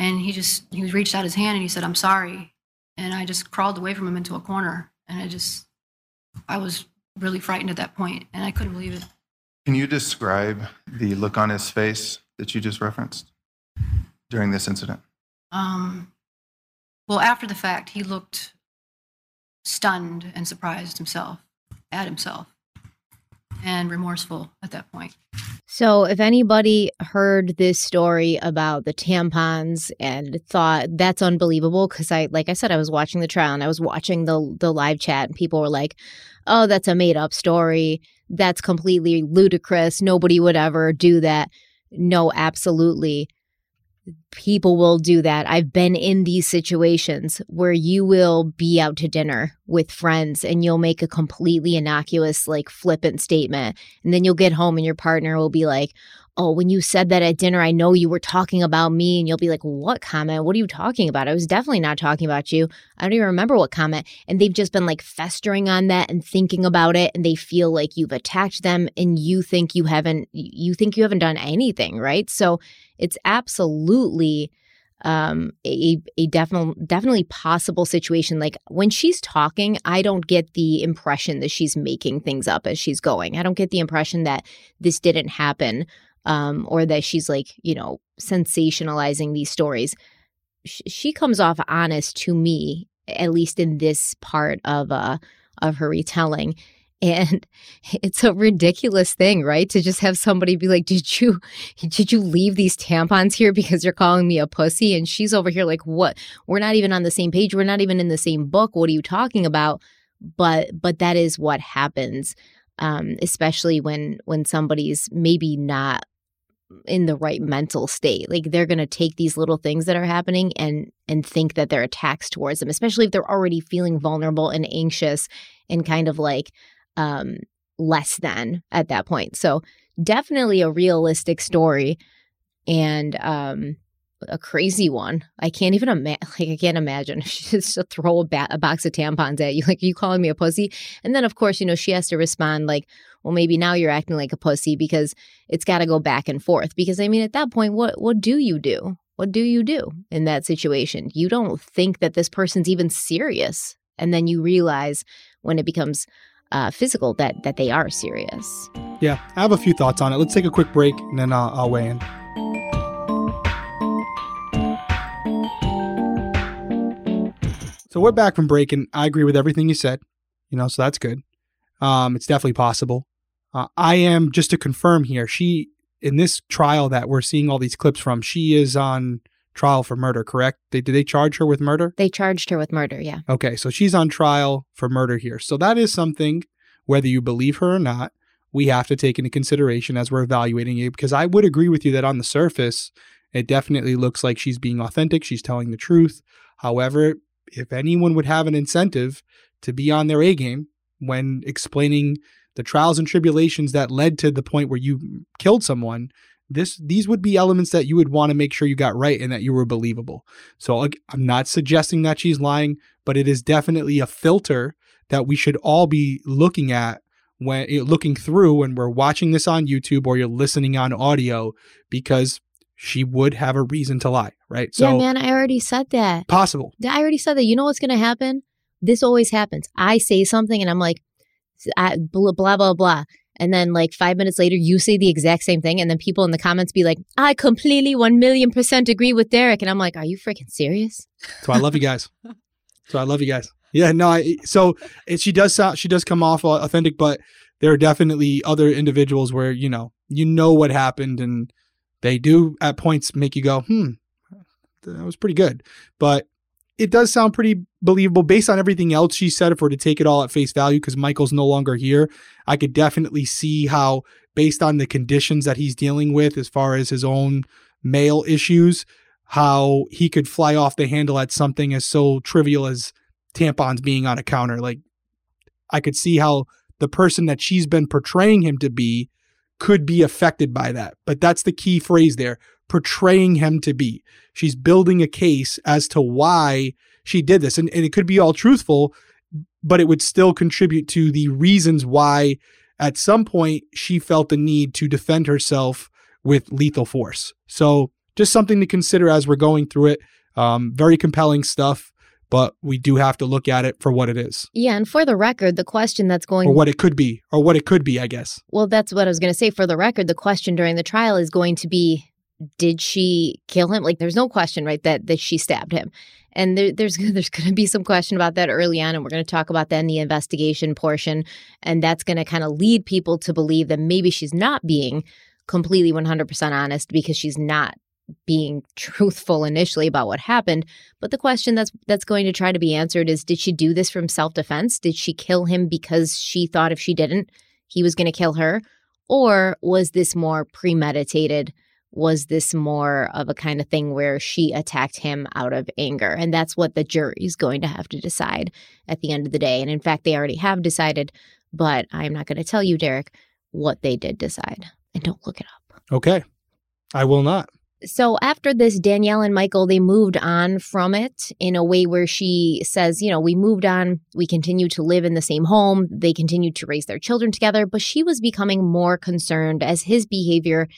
And he just he reached out his hand and he said, I'm sorry. And I just crawled away from him into a corner and I just I was really frightened at that point and I couldn't believe it. Can you describe the look on his face that you just referenced during this incident? Um well after the fact he looked stunned and surprised himself at himself and remorseful at that point. So, if anybody heard this story about the tampons and thought that's unbelievable, because I, like I said, I was watching the trial and I was watching the the live chat, and people were like, "Oh, that's a made up story. That's completely ludicrous. Nobody would ever do that." No, absolutely people will do that. I've been in these situations where you will be out to dinner with friends and you'll make a completely innocuous, like flippant statement. And then you'll get home and your partner will be like, Oh, when you said that at dinner, I know you were talking about me. And you'll be like, What comment? What are you talking about? I was definitely not talking about you. I don't even remember what comment. And they've just been like festering on that and thinking about it. And they feel like you've attacked them and you think you haven't, you think you haven't done anything, right? So it's absolutely um a a definitely definitely possible situation. Like when she's talking i don't get the impression that she's making things up as she's going. I don't get the impression that this didn't happen um or that she's like you know sensationalizing these stories. Sh- she comes off honest to me at least in this part of uh of her retelling and it's a ridiculous thing right? To just have somebody be like did you did you leave these tampons here because you're calling me a pussy? And she's over here like what? We're not even on the same page. We're not even in the same book. What are you talking about? But but that is what happens um especially when when somebody's maybe not in the right mental state. Like they're going to take these little things that are happening and and think that they're attacks towards them especially if they're already feeling vulnerable and anxious and kind of like um, less than at that point. So definitely a realistic story and um, a crazy one. I can't even imagine. Like I can't imagine she just to throw a, ba- a box of tampons at you. Like you calling me a pussy, and then of course you know she has to respond like, well maybe now you're acting like a pussy because it's got to go back and forth. Because I mean at that point, what what do you do? What do you do in that situation? You don't think that this person's even serious, and then you realize when it becomes uh, physical that that they are serious. Yeah, I have a few thoughts on it. Let's take a quick break and then I'll, I'll weigh in. So we're back from break, and I agree with everything you said. You know, so that's good. Um, it's definitely possible. Uh, I am just to confirm here. She in this trial that we're seeing all these clips from. She is on trial for murder, correct? They did they charge her with murder? They charged her with murder, yeah. Okay, so she's on trial for murder here. So that is something, whether you believe her or not, we have to take into consideration as we're evaluating it. Because I would agree with you that on the surface, it definitely looks like she's being authentic. She's telling the truth. However, if anyone would have an incentive to be on their A game when explaining the trials and tribulations that led to the point where you killed someone, this these would be elements that you would want to make sure you got right and that you were believable. So I'm not suggesting that she's lying, but it is definitely a filter that we should all be looking at when eh, looking through when we're watching this on YouTube or you're listening on audio because she would have a reason to lie, right? So Yeah, man, I already said that. Possible. I already said that. You know what's going to happen? This always happens. I say something and I'm like I, blah blah blah blah and then like five minutes later you say the exact same thing and then people in the comments be like i completely 1 million percent agree with derrick. And i'm like are you freaking serious? So i love you guys. So i love you guys. Yeah no I, so she does sound she does come off authentic but there are definitely other individuals where you know you know what happened and they do at points make you go hmm that was pretty good. But it does sound pretty believable based on everything else she said. If we're to take it all at face value, because Michael's no longer here, I could definitely see how, based on the conditions that he's dealing with, as far as his own male issues, how he could fly off the handle at something as so trivial as tampons being on a counter. Like, I could see how the person that she's been portraying him to be could be affected by that. But that's the key phrase there portraying him to be. She's building a case as to why she did this. And, and it could be all truthful, but it would still contribute to the reasons why at some point she felt the need to defend herself with lethal force. So just something to consider as we're going through it. Um, very compelling stuff, but we do have to look at it for what it is. Yeah, and for the record, the question that's going or what it could be, or what it could be, I guess. Well, that's what I was going to say. For the record, the question during the trial is going to be did she kill him? Like, there's no question, right, that that she stabbed him. And there, there's there's going to be some question about that early on, and we're going to talk about that in the investigation portion, and that's going to kind of lead people to believe that maybe she's not being completely 100% honest because she's not being truthful initially about what happened but the question that's that's going to try to be answered is did she do this from self-defense did she kill him because she thought if she didn't he was going to kill her or was this more premeditated was this more of a kind of thing where she attacked him out of anger and that's what the jury is going to have to decide at the end of the day and in fact they already have decided but i'm not going to tell you derrick what they did decide and don't look it up Okay. I will not. so after this danielle and michael they moved on from it in a way where she says you know we moved on we continued to live in the same home they continued to raise their children together but she was becoming more concerned as his behavior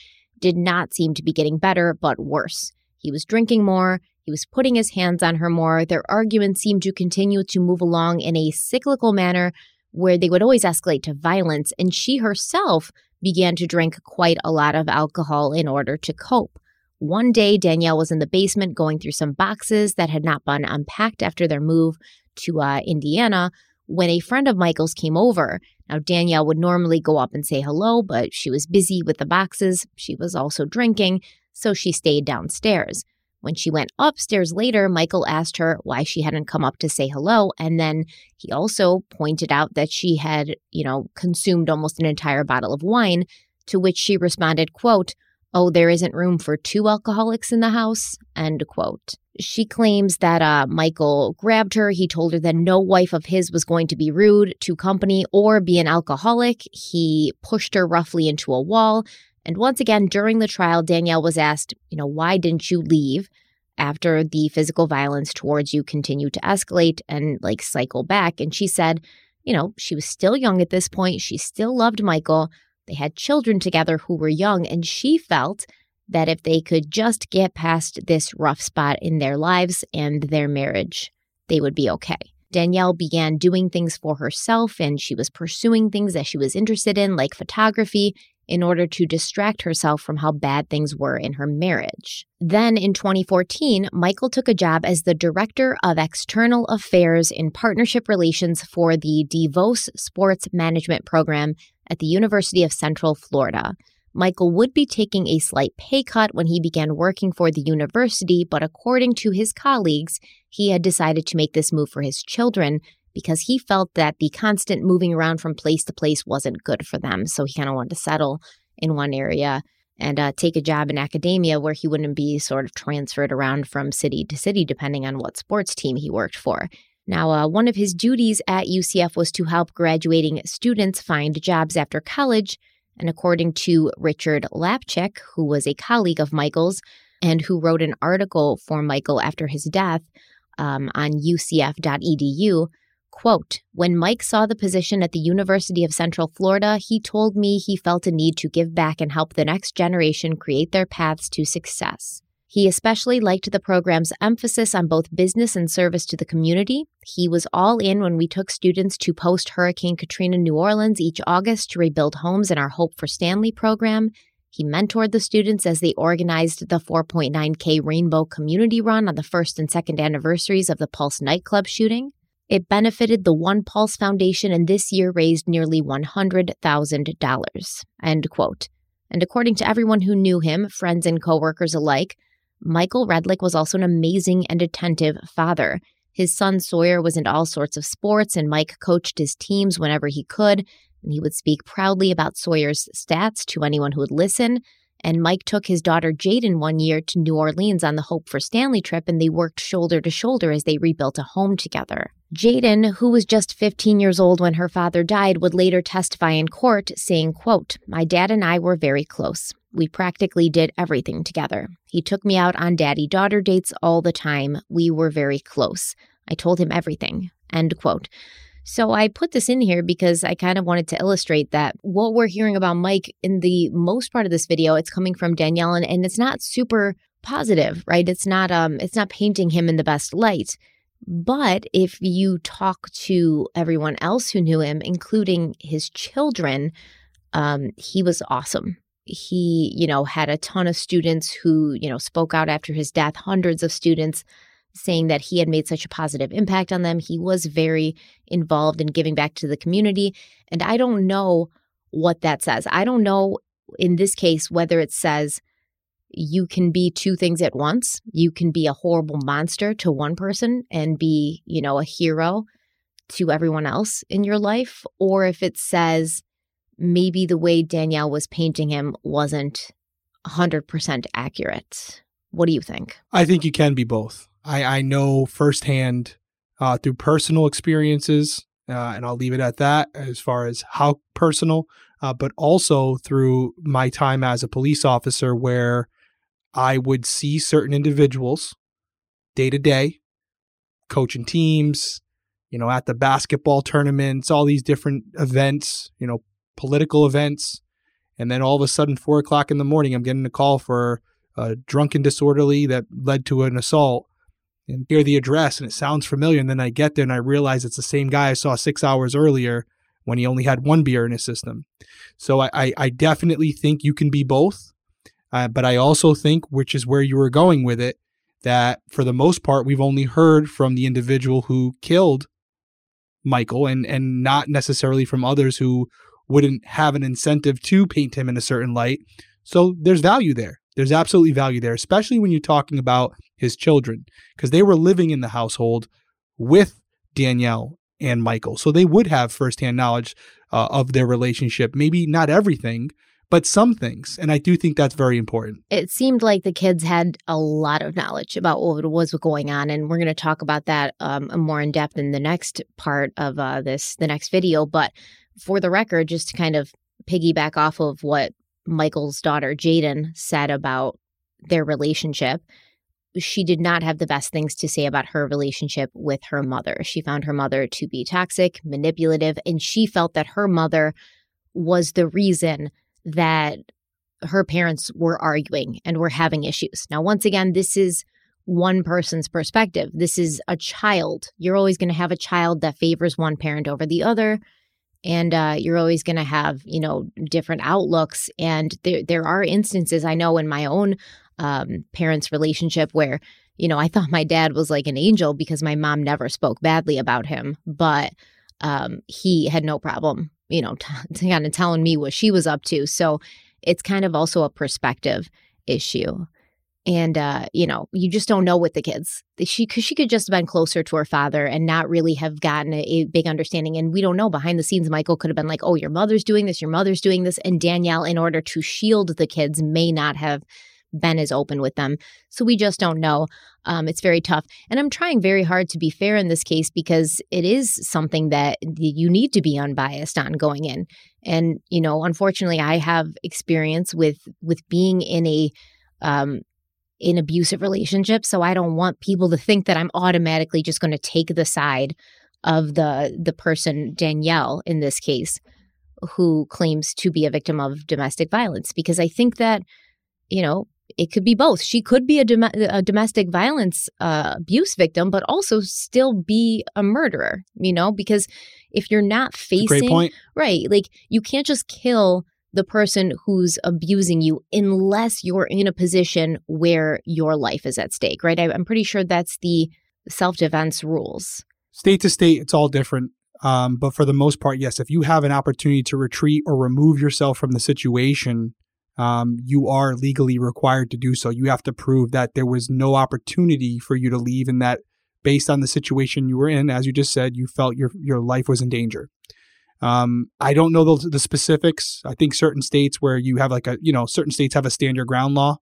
did not seem to be getting better but worse. He was drinking more. He was putting his hands on her more. Their arguments seemed to continue to move along in a cyclical manner where they would always escalate to violence and she herself began to drink quite a lot of alcohol in order to cope. One day, Danielle was in the basement going through some boxes that had not been unpacked after their move to uh, Indiana when a friend of Michael's came over. Now, Danielle would normally go up and say hello, but she was busy with the boxes. She was also drinking, so she stayed downstairs. When she went upstairs later, Michael asked her why she hadn't come up to say hello. And then he also pointed out that she had, you know, consumed almost an entire bottle of wine, to which she responded, quote, oh, there isn't room for two alcoholics in the house, end quote. She claims that uh, Michael grabbed her. He told her that no wife of his was going to be rude to company or be an alcoholic. He pushed her roughly into a wall. And once again, during the trial, Danielle was asked, you know, why didn't you leave after the physical violence towards you continued to escalate and like cycle back? And she said, you know, she was still young at this point. She still loved Michael. They had children together who were young, and she felt that if they could just get past this rough spot in their lives and their marriage, they would be okay. Danielle began doing things for herself and she was pursuing things that she was interested in, like photography, in order to distract herself from how bad things were in her marriage. Then in 2014, Michael took a job as the Director of External Affairs in Partnership Relations for the DeVos Sports Management Program at the University of Central Florida. Michael would be taking a slight pay cut when he began working for the university, but according to his colleagues, he had decided to make this move for his children because he felt that the constant moving around from place to place wasn't good for them. So he kind of wanted to settle in one area and uh, take a job in academia where he wouldn't be sort of transferred around from city to city depending on what sports team he worked for. Now, uh, one of his duties at UCF was to help graduating students find jobs after college. And according to Richard Lapchick, who was a colleague of Michael's and who wrote an article for Michael after his death um, on ucf.edu, quote, when Mike saw the position at the University of Central Florida, he told me he felt a need to give back and help the next generation create their paths to success. He especially liked the program's emphasis on both business and service to the community. He was all in when we took students to post Hurricane Katrina New Orleans each August to rebuild homes in our Hope for Stanley program. He mentored the students as they organized the 4.9K Rainbow Community Run on the first and second anniversaries of the Pulse nightclub shooting. It benefited the One Pulse Foundation and this year raised nearly $100,000. End quote. And according to everyone who knew him, friends and coworkers alike, Michael Redlick was also an amazing and attentive father. His son Sawyer was into all sorts of sports, and Mike coached his teams whenever he could. And he would speak proudly about Sawyer's stats to anyone who would listen. And Mike took his daughter Jaden one year to New Orleans on the Hope for Stanley trip, and they worked shoulder to shoulder as they rebuilt a home together. Jaden, who was just 15 years old when her father died, would later testify in court, saying, quote, My dad and I were very close. We practically did everything together. He took me out on daddy daughter dates all the time. We were very close. I told him everything. End quote. So I put this in here because I kind of wanted to illustrate that what we're hearing about Mike in the most part of this video, it's coming from Danielle and, and it's not super positive, right? It's not um it's not painting him in the best light. But if you talk to everyone else who knew him, including his children, um, he was awesome. He, you know, had a ton of students who, you know, spoke out after his death, hundreds of students saying that he had made such a positive impact on them. He was very involved in giving back to the community. And I don't know what that says. I don't know in this case, whether it says you can be two things at once, you can be a horrible monster to one person and be, you know, a hero to everyone else in your life, or if it says maybe the way Danielle was painting him wasn't 100% accurate. What do you think? I think you can be both. I, I know firsthand uh, through personal experiences, uh, and I'll leave it at that as far as how personal, uh, but also through my time as a police officer where I would see certain individuals day to day, coaching teams, you know, at the basketball tournaments, all these different events, you know, political events. And then all of a sudden, four o'clock in the morning, I'm getting a call for a drunken disorderly that led to an assault and hear the address and it sounds familiar. And then I get there and I realize it's the same guy I saw six hours earlier when he only had one beer in his system. So I, I, I definitely think you can be both. Uh, but I also think, which is where you were going with it, that for the most part, we've only heard from the individual who killed Michael and, and not necessarily from others who wouldn't have an incentive to paint him in a certain light. So there's value there. There's absolutely value there, especially when you're talking about his children, because they were living in the household with Danielle and Michael. So they would have firsthand knowledge uh, of their relationship. Maybe not everything, but some things. And I do think that's very important. It seemed like the kids had a lot of knowledge about what was going on. And we're going to talk about that um, more in depth in the next part of uh, this, the next video. But for the record, just to kind of piggyback off of what Michael's daughter, Jaden, said about their relationship, she did not have the best things to say about her relationship with her mother. She found her mother to be toxic, manipulative, and she felt that her mother was the reason that her parents were arguing and were having issues. Now, once again, this is one person's perspective. This is a child. You're always going to have a child that favors one parent over the other and uh, you're always going to have you know different outlooks and there there are instances i know in my own um, parents relationship where you know i thought my dad was like an angel because my mom never spoke badly about him but um, he had no problem you know t- kind of telling me what she was up to. So it's kind of also a perspective issue. And uh, you know you just don't know with the kids. She because she could just have been closer to her father and not really have gotten a, a, big understanding and we don't know. Behind the scenes michael could have been like oh your mother's doing this your mother's doing this and danielle in order to shield the kids may not have been as open with them. So we just don't know. Um, it's very tough. And i'm trying very hard to be fair in this case because it is something that you need to be unbiased on going in. And you know unfortunately i have experience with with being in a um, in abusive relationships. So I don't want people to think that I'm automatically just going to take the side of the the person Danielle in this case who claims to be a victim of domestic violence. Because I think that you know it could be both. She could be a, dom- a domestic violence uh, abuse victim, but also still be a murderer. You know, because if you're not facing right, like you can't just kill the person who's abusing you unless you're in a position where your life is at stake, right? I, am pretty sure that's the self defense rules. State to state, it's all different. Um, but for the most part, yes, if you have an opportunity to retreat or remove yourself from the situation, um, you are legally required to do so. You have to prove that there was no opportunity for you to leave and that based on the situation you were in, as you just said, you felt your, your life was in danger. Um, I don't know the, the specifics. I think certain states where you have like a, you know, certain states have a stand your ground law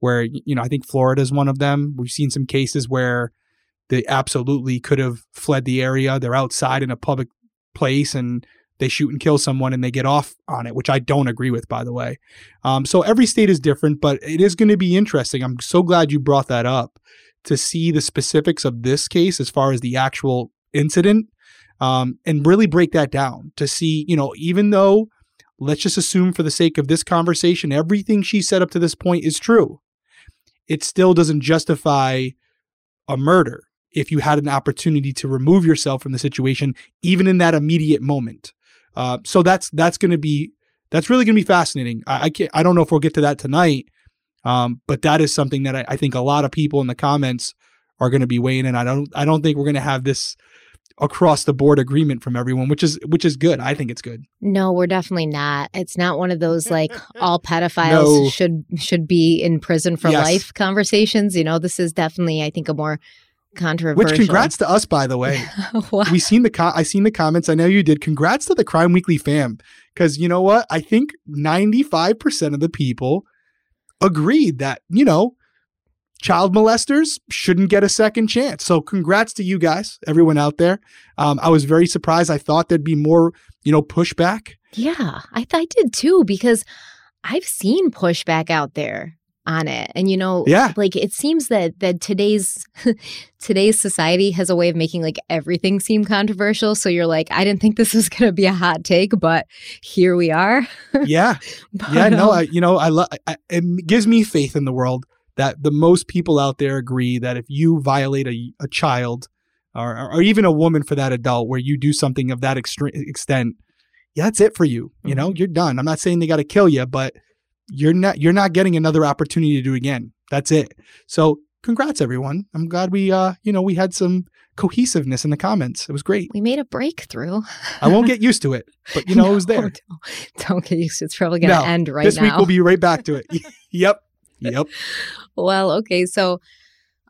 where, you know, I think Florida is one of them. We've seen some cases where they absolutely could have fled the area. They're outside in a public place and they shoot and kill someone and they get off on it, which I don't agree with, by the way. Um, so every state is different, but it is going to be interesting. I'm so glad you brought that up to see the specifics of this case as far as the actual incident um, and really break that down to see, you know, even though let's just assume for the sake of this conversation, everything she said up to this point is true, it still doesn't justify a murder if you had an opportunity to remove yourself from the situation, even in that immediate moment. Uh, so that's that's going to be that's really going to be fascinating. I I, can't, I don't know if we'll get to that tonight, um, but that is something that I, I think a lot of people in the comments are going to be weighing in. I don't I don't think we're going to have this across the board agreement from everyone, which is which is good. I think it's good. No, we're definitely not. It's not one of those like all pedophiles No. should should be in prison for Yes. life conversations. You know, this is definitely, I think, a more controversial. Which congrats to us, by the way. What? we seen the co- I seen the comments. I know you did. Congrats to the Crime Weekly fam, because you know what? I think ninety five percent of the people agreed that you know child molesters shouldn't get a second chance. So congrats to you guys, everyone out there. Um, I was very surprised. I thought there'd be more, you know, pushback. Yeah, I, th- I did too because I've seen pushback out there on it, and you know, Yeah. like it seems that that today's today's society has a way of making like everything seem controversial. So you're like, I didn't think this was going to be a hot take, but here we are. Yeah, But, yeah. No, um, I, you know, I love. It gives me faith in the world that the most people out there agree that if you violate a, a child or, or even a woman for that adult where you do something of that extre- extent yeah that's it for you you know you're done i'm not saying they got to kill you but you're not you're not getting another opportunity to do it again. That's it. So congrats everyone. I'm glad we uh you know we had some cohesiveness in the comments. It was great. We made a breakthrough. i won't get used to it but you know it was there. Don't, don't get used to it. It's probably going to No, end right this now. week we'll be right back to it. Yep. Yep. Well, okay, so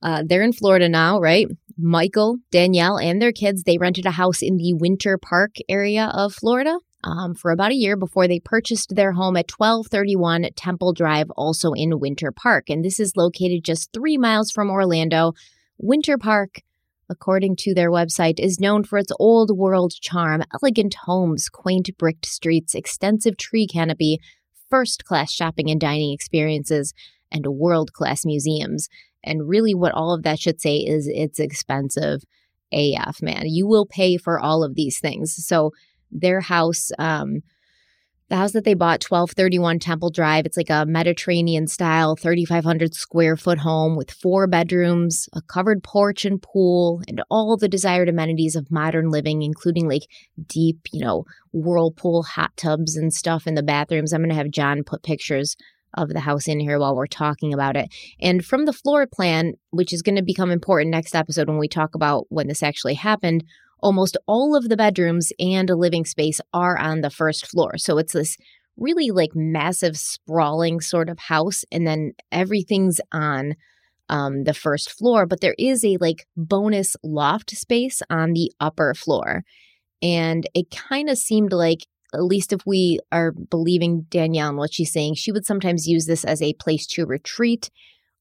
uh, they're in Florida now, right? Michael, Danielle, and their kids they rented a house in the Winter Park area of Florida um, for about a year before they purchased their home at 1231 Temple Drive, also in Winter Park, and this is located just three miles from Orlando. Winter Park. According to their website, is known for its old world charm, elegant homes, quaint bricked streets, extensive tree canopy, first class shopping and dining experiences, and world class museums. And really, what all of that should say is it's expensive AF, man. You will pay for all of these things. So, their house, um, the house that they bought, 1231 Temple Drive, it's like a Mediterranean style, 3,500 square foot home with four bedrooms, a covered porch and pool, and all the desired amenities of modern living, including like deep, you know, whirlpool hot tubs and stuff in the bathrooms. I'm going to have John put pictures of the house in here while we're talking about it. And from the floor plan, which is going to become important next episode when we talk about when this actually happened, almost all of the bedrooms and a living space are on the first floor. So it's this really like massive sprawling sort of house and then everything's on um, the first floor, but there is a like bonus loft space on the upper floor. And it kind of seemed like at least if we are believing Danielle and what she's saying, she would sometimes use this as a place to retreat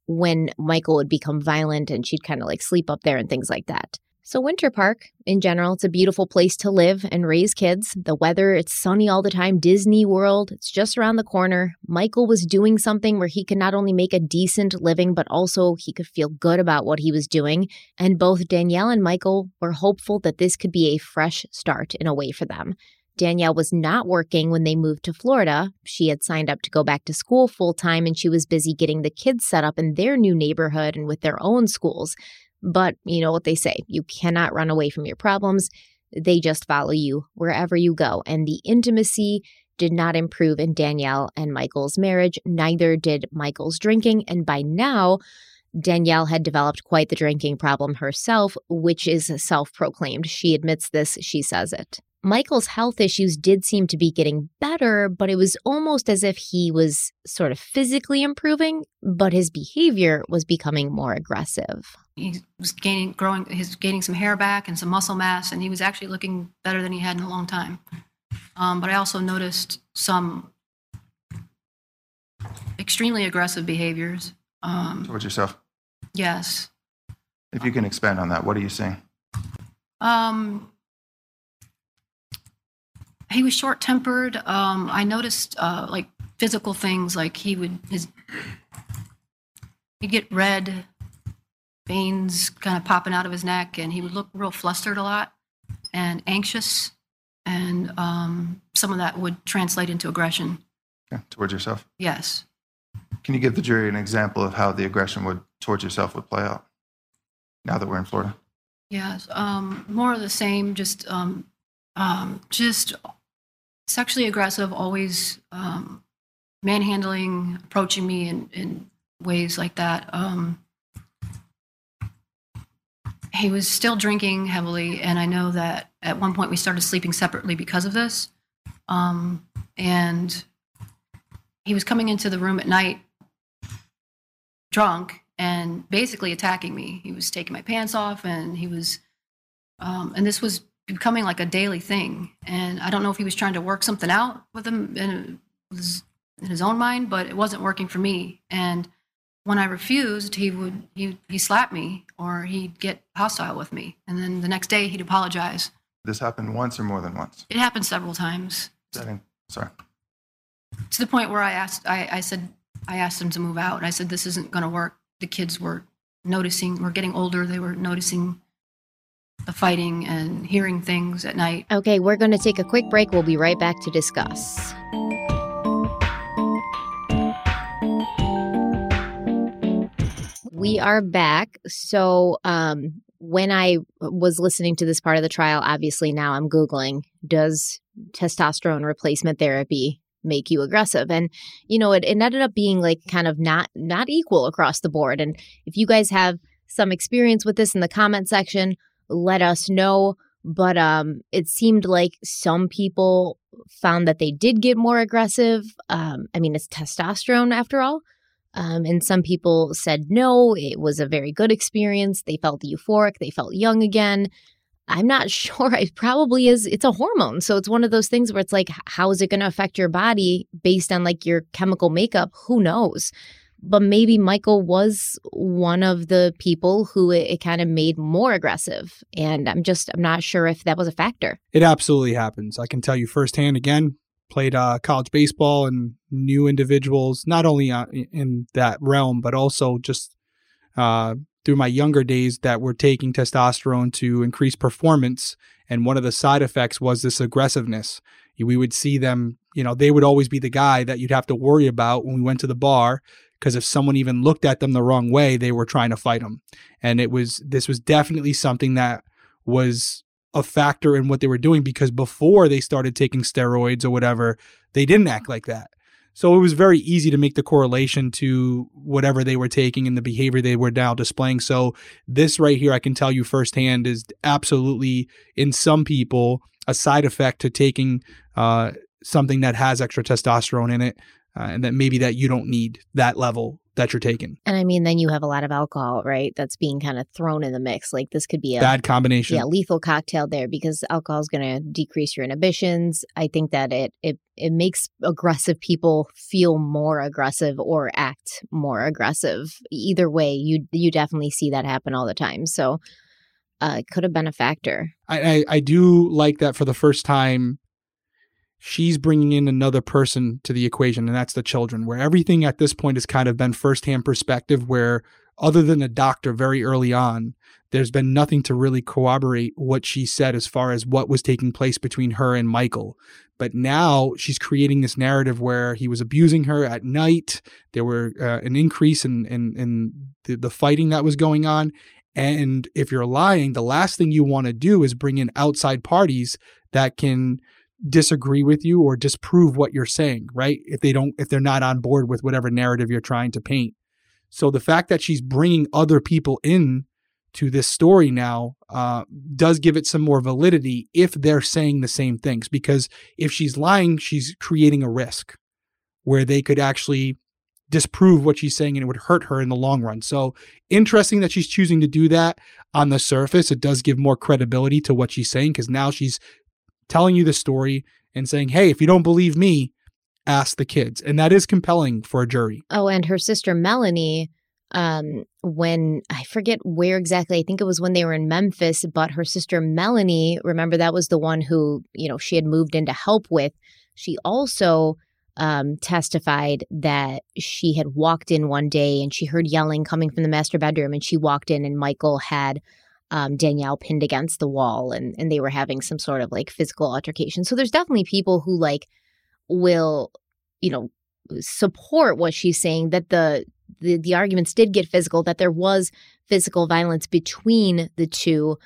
when Michael would become violent and she'd kind of like sleep up there and things like that. So, Winter Park, in general, it's a beautiful place to live and raise kids. The weather, it's sunny all the time. Disney World, it's just around the corner. Michael was doing something where he could not only make a decent living, but also he could feel good about what he was doing. And both Danielle and Michael were hopeful that this could be a fresh start in a way for them. Danielle was not working when they moved to Florida. She had signed up to go back to school full time and she was busy getting the kids set up in their new neighborhood and with their own schools. But you know what they say you cannot run away from your problems. They just follow you wherever you go. And the intimacy did not improve in Danielle and Michael's marriage. Neither did Michael's drinking. And by now, Danielle had developed quite the drinking problem herself, which is self proclaimed. She admits this, she says it. Michael's health issues did seem to be getting better, but it was almost as if he was sort of physically improving, but his behavior was becoming more aggressive. He was gaining, growing, he's gaining some hair back and some muscle mass, and he was actually looking better than he had in a long time. Um, but I also noticed some extremely aggressive behaviors. Um, towards yourself. yes. If you can expand on that, what are you seeing? Um, he was short tempered. Um, I noticed uh, like physical things, like he would his he'd get red veins kind of popping out of his neck, and he would look real flustered a lot and anxious, and um, some of that would translate into aggression. Okay, towards yourself. Yes. Can you give the jury an example of how the aggression would towards yourself would play out? Now that we're in Florida. Yes, um, more of the same. Just, um, um, just sexually aggressive. Always um, manhandling, approaching me in, in ways like that. Um, he was still drinking heavily, and I know that at one point we started sleeping separately because of this. Um, and he was coming into the room at night drunk and basically attacking me. He was taking my pants off, and he was, um, and this was becoming like a daily thing. And I don't know if he was trying to work something out with him in, in his own mind, but it wasn't working for me. And when I refused, he would he he slap me or he'd get hostile with me, and then the next day he'd apologize. This happened once or more than once? It happened several times. Setting. Sorry. To the point where I asked, I, I said, I asked him to move out. I said, this isn't going to work. The kids were noticing, we're getting older. They were noticing fighting and hearing things at night. Okay, we're going to take a quick break. We'll be right back to discuss. We are back. So, um, when I was listening to this part of the trial, obviously now I'm Googling, does testosterone replacement therapy make you aggressive? And, you know, it, it ended up being like kind of not, not equal across the board. And if you guys have some experience with this in the comment section, let us know. But um, it seemed like some people found that they did get more aggressive. Um, I mean, it's testosterone after all. Um, and some people said no, it was a very good experience. They felt euphoric, they felt young again. I'm not sure. It probably is. It's a hormone. So it's one of those things where it's like, how is it going to affect your body based on like your chemical makeup? Who knows? But maybe Michael was one of the people who it, it kind of made more aggressive. And I'm just, I'm not sure if that was a factor. It absolutely happens. I can tell you firsthand again, played uh, college baseball and knew individuals not only uh, in that realm but also just uh, through my younger days that were taking testosterone to increase performance and one of the side effects was this aggressiveness we would see them you know they would always be the guy that you'd have to worry about when we went to the bar because if someone even looked at them the wrong way they were trying to fight them and it was this was definitely something that was a factor in what they were doing because before they started taking steroids or whatever, they didn't act like that. So it was very easy to make the correlation to whatever they were taking and the behavior they were now displaying. So this right here, I can tell you firsthand, is absolutely in some people a side effect to taking uh, something that has extra testosterone in it, uh, and that maybe that you don't need that level that you're taking. And I mean, then you have a lot of alcohol, right? That's being kind of thrown in the mix. Like this could be a bad combination. Yeah, lethal cocktail there because alcohol is going to decrease your inhibitions. I think that it it it makes aggressive people feel more aggressive or act more aggressive. Either way, you you definitely see that happen all the time. So uh, it could have been a factor. I, I I do like that for the first time she's bringing in another person to the equation, and that's the children, where everything at this point has kind of been firsthand perspective, where other than a doctor very early on, there's been nothing to really corroborate what she said as far as what was taking place between her and Michael. But now she's creating this narrative where he was abusing her at night. There were uh, an increase in in, in the, the fighting that was going on. And if you're lying, the last thing you want to do is bring in outside parties that can disagree with you or disprove what you're saying, right? If they don't, if they're not on board with whatever narrative you're trying to paint. So the fact that she's bringing other people in to this story now uh, does give it some more validity if they're saying the same things. Because if she's lying, she's creating a risk where they could actually disprove what she's saying and it would hurt her in the long run. So interesting that she's choosing to do that on the surface. It does give more credibility to what she's saying because now she's telling you the story and saying, hey, if you don't believe me, ask the kids. And that is compelling for a jury. Oh, and her sister Melanie, um, when I forget where exactly, I think it was when they were in Memphis, but her sister Melanie, remember that was the one who, you know, she had moved in to help with. She also um, testified that she had walked in one day and she heard yelling coming from the master bedroom, and she walked in and Michael had um, Danielle pinned against the wall and, and they were having some sort of like physical altercation. So there's definitely people who like will, you know, support what she's saying that the, the the arguments did get physical, that there was physical violence between the two.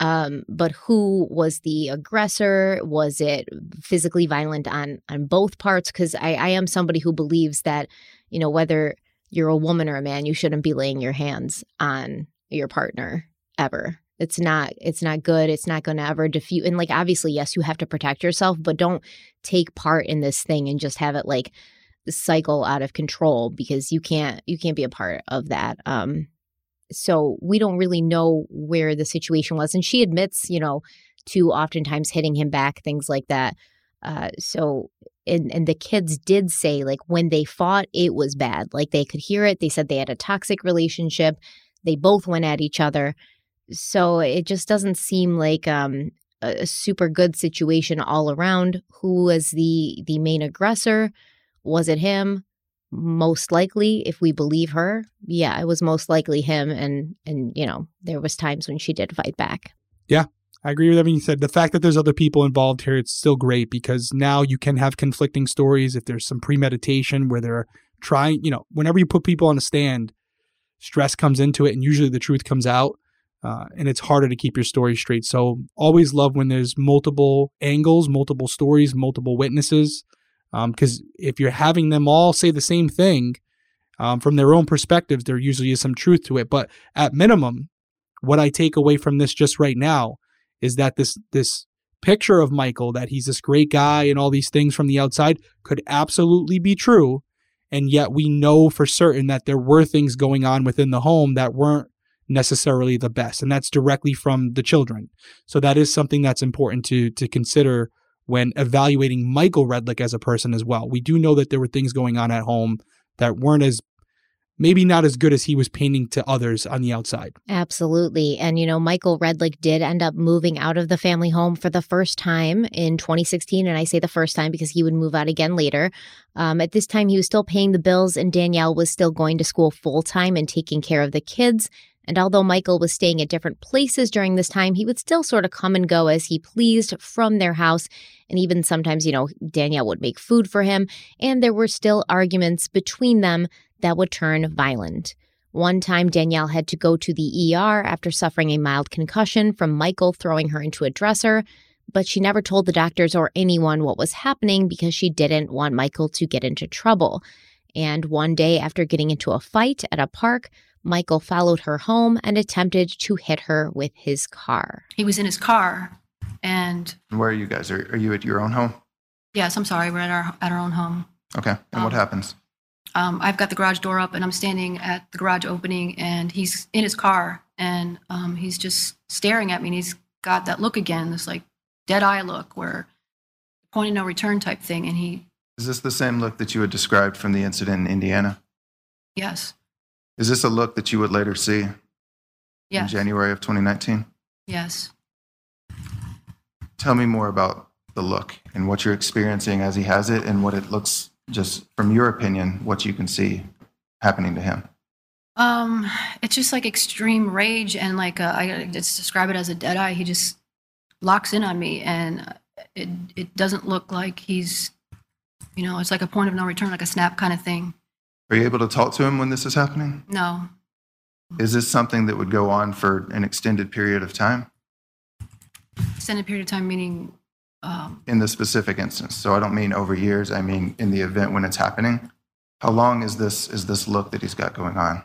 Um, but who was the aggressor? Was it physically violent on on both parts? Because I, I am somebody who believes that, you know, whether you're a woman or a man, you shouldn't be laying your hands on your partner ever. It's not it's not good. It's not going to ever defeat and like obviously yes, you have to protect yourself, but don't take part in this thing and just have it like cycle out of control because you can't you can't be a part of that. Um so we don't really know where the situation was and she admits, you know, to oftentimes hitting him back things like that. Uh so and and the kids did say like when they fought it was bad. Like they could hear it. They said they had a toxic relationship. They both went at each other so it just doesn't seem like um, a super good situation all around. Who was the the main aggressor? Was it him? Most likely, if we believe her, yeah, it was most likely him. And and you know, there was times when she did fight back. Yeah, I agree with everything you said. The fact that there's other people involved here, it's still great because now you can have conflicting stories. If there's some premeditation where they're trying, you know, whenever you put people on a stand, stress comes into it, and usually the truth comes out uh, and it's harder to keep your story straight. So always love when there's multiple angles, multiple stories, multiple witnesses, because um, if you're having them all say the same thing um, from their own perspectives, there usually is some truth to it. But at minimum, what I take away from this just right now is that this this picture of Michael that he's this great guy and all these things from the outside could absolutely be true. And yet we know for certain that there were things going on within the home that weren't necessarily the best and that's directly from the children so that is something that's important to to consider when evaluating Michael Redlick as a person as well we do know that there were things going on at home that weren't as maybe not as good as he was painting to others on the outside. Absolutely. And, you know, Michael Redlick did end up moving out of the family home for the first time in 2016. And I say the first time because he would move out again later. Um, at this time, he was still paying the bills, and Danielle was still going to school full time and taking care of the kids. And although Michael was staying at different places during this time, he would still sort of come and go as he pleased from their house. And even sometimes, you know, Danielle would make food for him. And there were still arguments between them that would turn violent. One time, Danielle had to go to the ER after suffering a mild concussion from Michael throwing her into a dresser, but she never told the doctors or anyone what was happening because she didn't want Michael to get into trouble. And one day, after getting into a fight at a park, Michael followed her home and attempted to hit her with his car. He was in his car, and where are you guys? Are, are you at your own home? Yes, I'm sorry. We're at our at our own home. Okay, and um, what happens? Um, I've got the garage door up, and I'm standing at the garage opening, and he's in his car, and um, he's just staring at me, and he's got that look again, this like dead eye look, where point of no return type thing, and he. Is this the same look that you had described from the incident in Indiana? Yes. Is this a look that you would later see yes. in January of 2019? Yes. Tell me more about the look and what you're experiencing as he has it and what it looks just from your opinion what you can see happening to him um it's just like extreme rage and like uh, i just describe it as a dead eye he just locks in on me and it it doesn't look like he's you know it's like a point of no return like a snap kind of thing are you able to talk to him when this is happening? No. Is this something that would go on for an extended period of time? Extended period of time meaning? Um, in the specific instance. So I don't mean over years. I mean in the event when it's happening. How long is this is this look that he's got going on?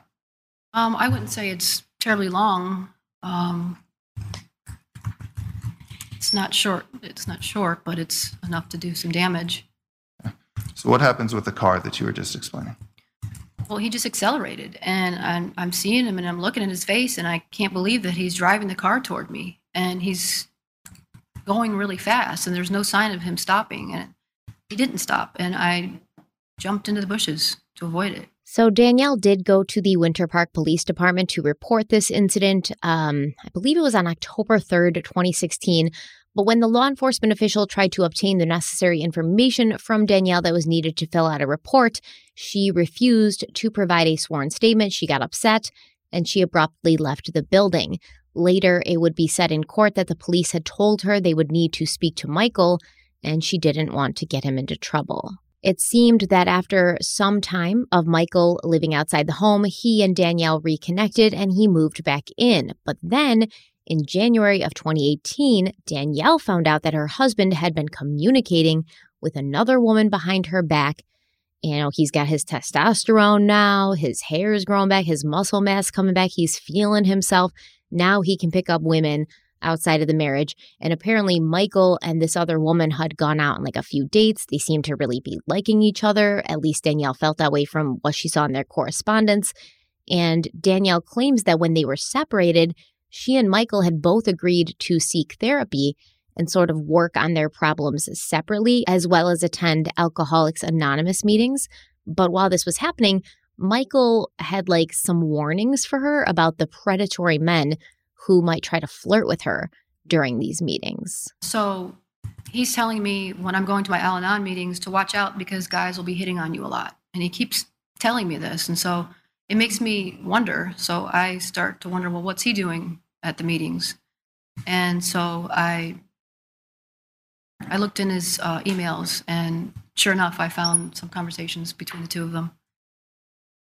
Um, I wouldn't say it's terribly long. Um, it's not short. It's not short, but it's enough to do some damage. So what happens with the car that you were just explaining? Well, he just accelerated, and I'm, I'm seeing him, and I'm looking at his face, and I can't believe that he's driving the car toward me, and he's going really fast, and there's no sign of him stopping, and he didn't stop, and I jumped into the bushes to avoid it. So Danielle did go to the Winter Park Police Department to report this incident. Um, I believe it was on October 3rd, 2016. But when the law enforcement official tried to obtain the necessary information from Danielle that was needed to fill out a report, she refused to provide a sworn statement. She got upset and she abruptly left the building. Later, it would be said in court that the police had told her they would need to speak to Michael, and she didn't want to get him into trouble. It seemed that after some time of Michael living outside the home, he and Danielle reconnected and he moved back in. But then in January of 2018, Danielle found out that her husband had been communicating with another woman behind her back, You know, he's got his testosterone now, his hair is growing back, his muscle mass coming back, he's feeling himself. Now he can pick up women outside of the marriage. And apparently, Michael and this other woman had gone out on like a few dates. They seemed to really be liking each other. At least Danielle felt that way from what she saw in their correspondence. And Danielle claims that when they were separated, she and Michael had both agreed to seek therapy and sort of work on their problems separately, as well as attend Alcoholics Anonymous meetings. But while this was happening, Michael had like some warnings for her about the predatory men who might try to flirt with her during these meetings. So he's telling me when I'm going to my Al Anon meetings to watch out because guys will be hitting on you a lot. And he keeps telling me this. And so it makes me wonder. So I start to wonder, well, what's he doing at the meetings? And so I I looked in his uh, emails, and sure enough, I found some conversations between the two of them.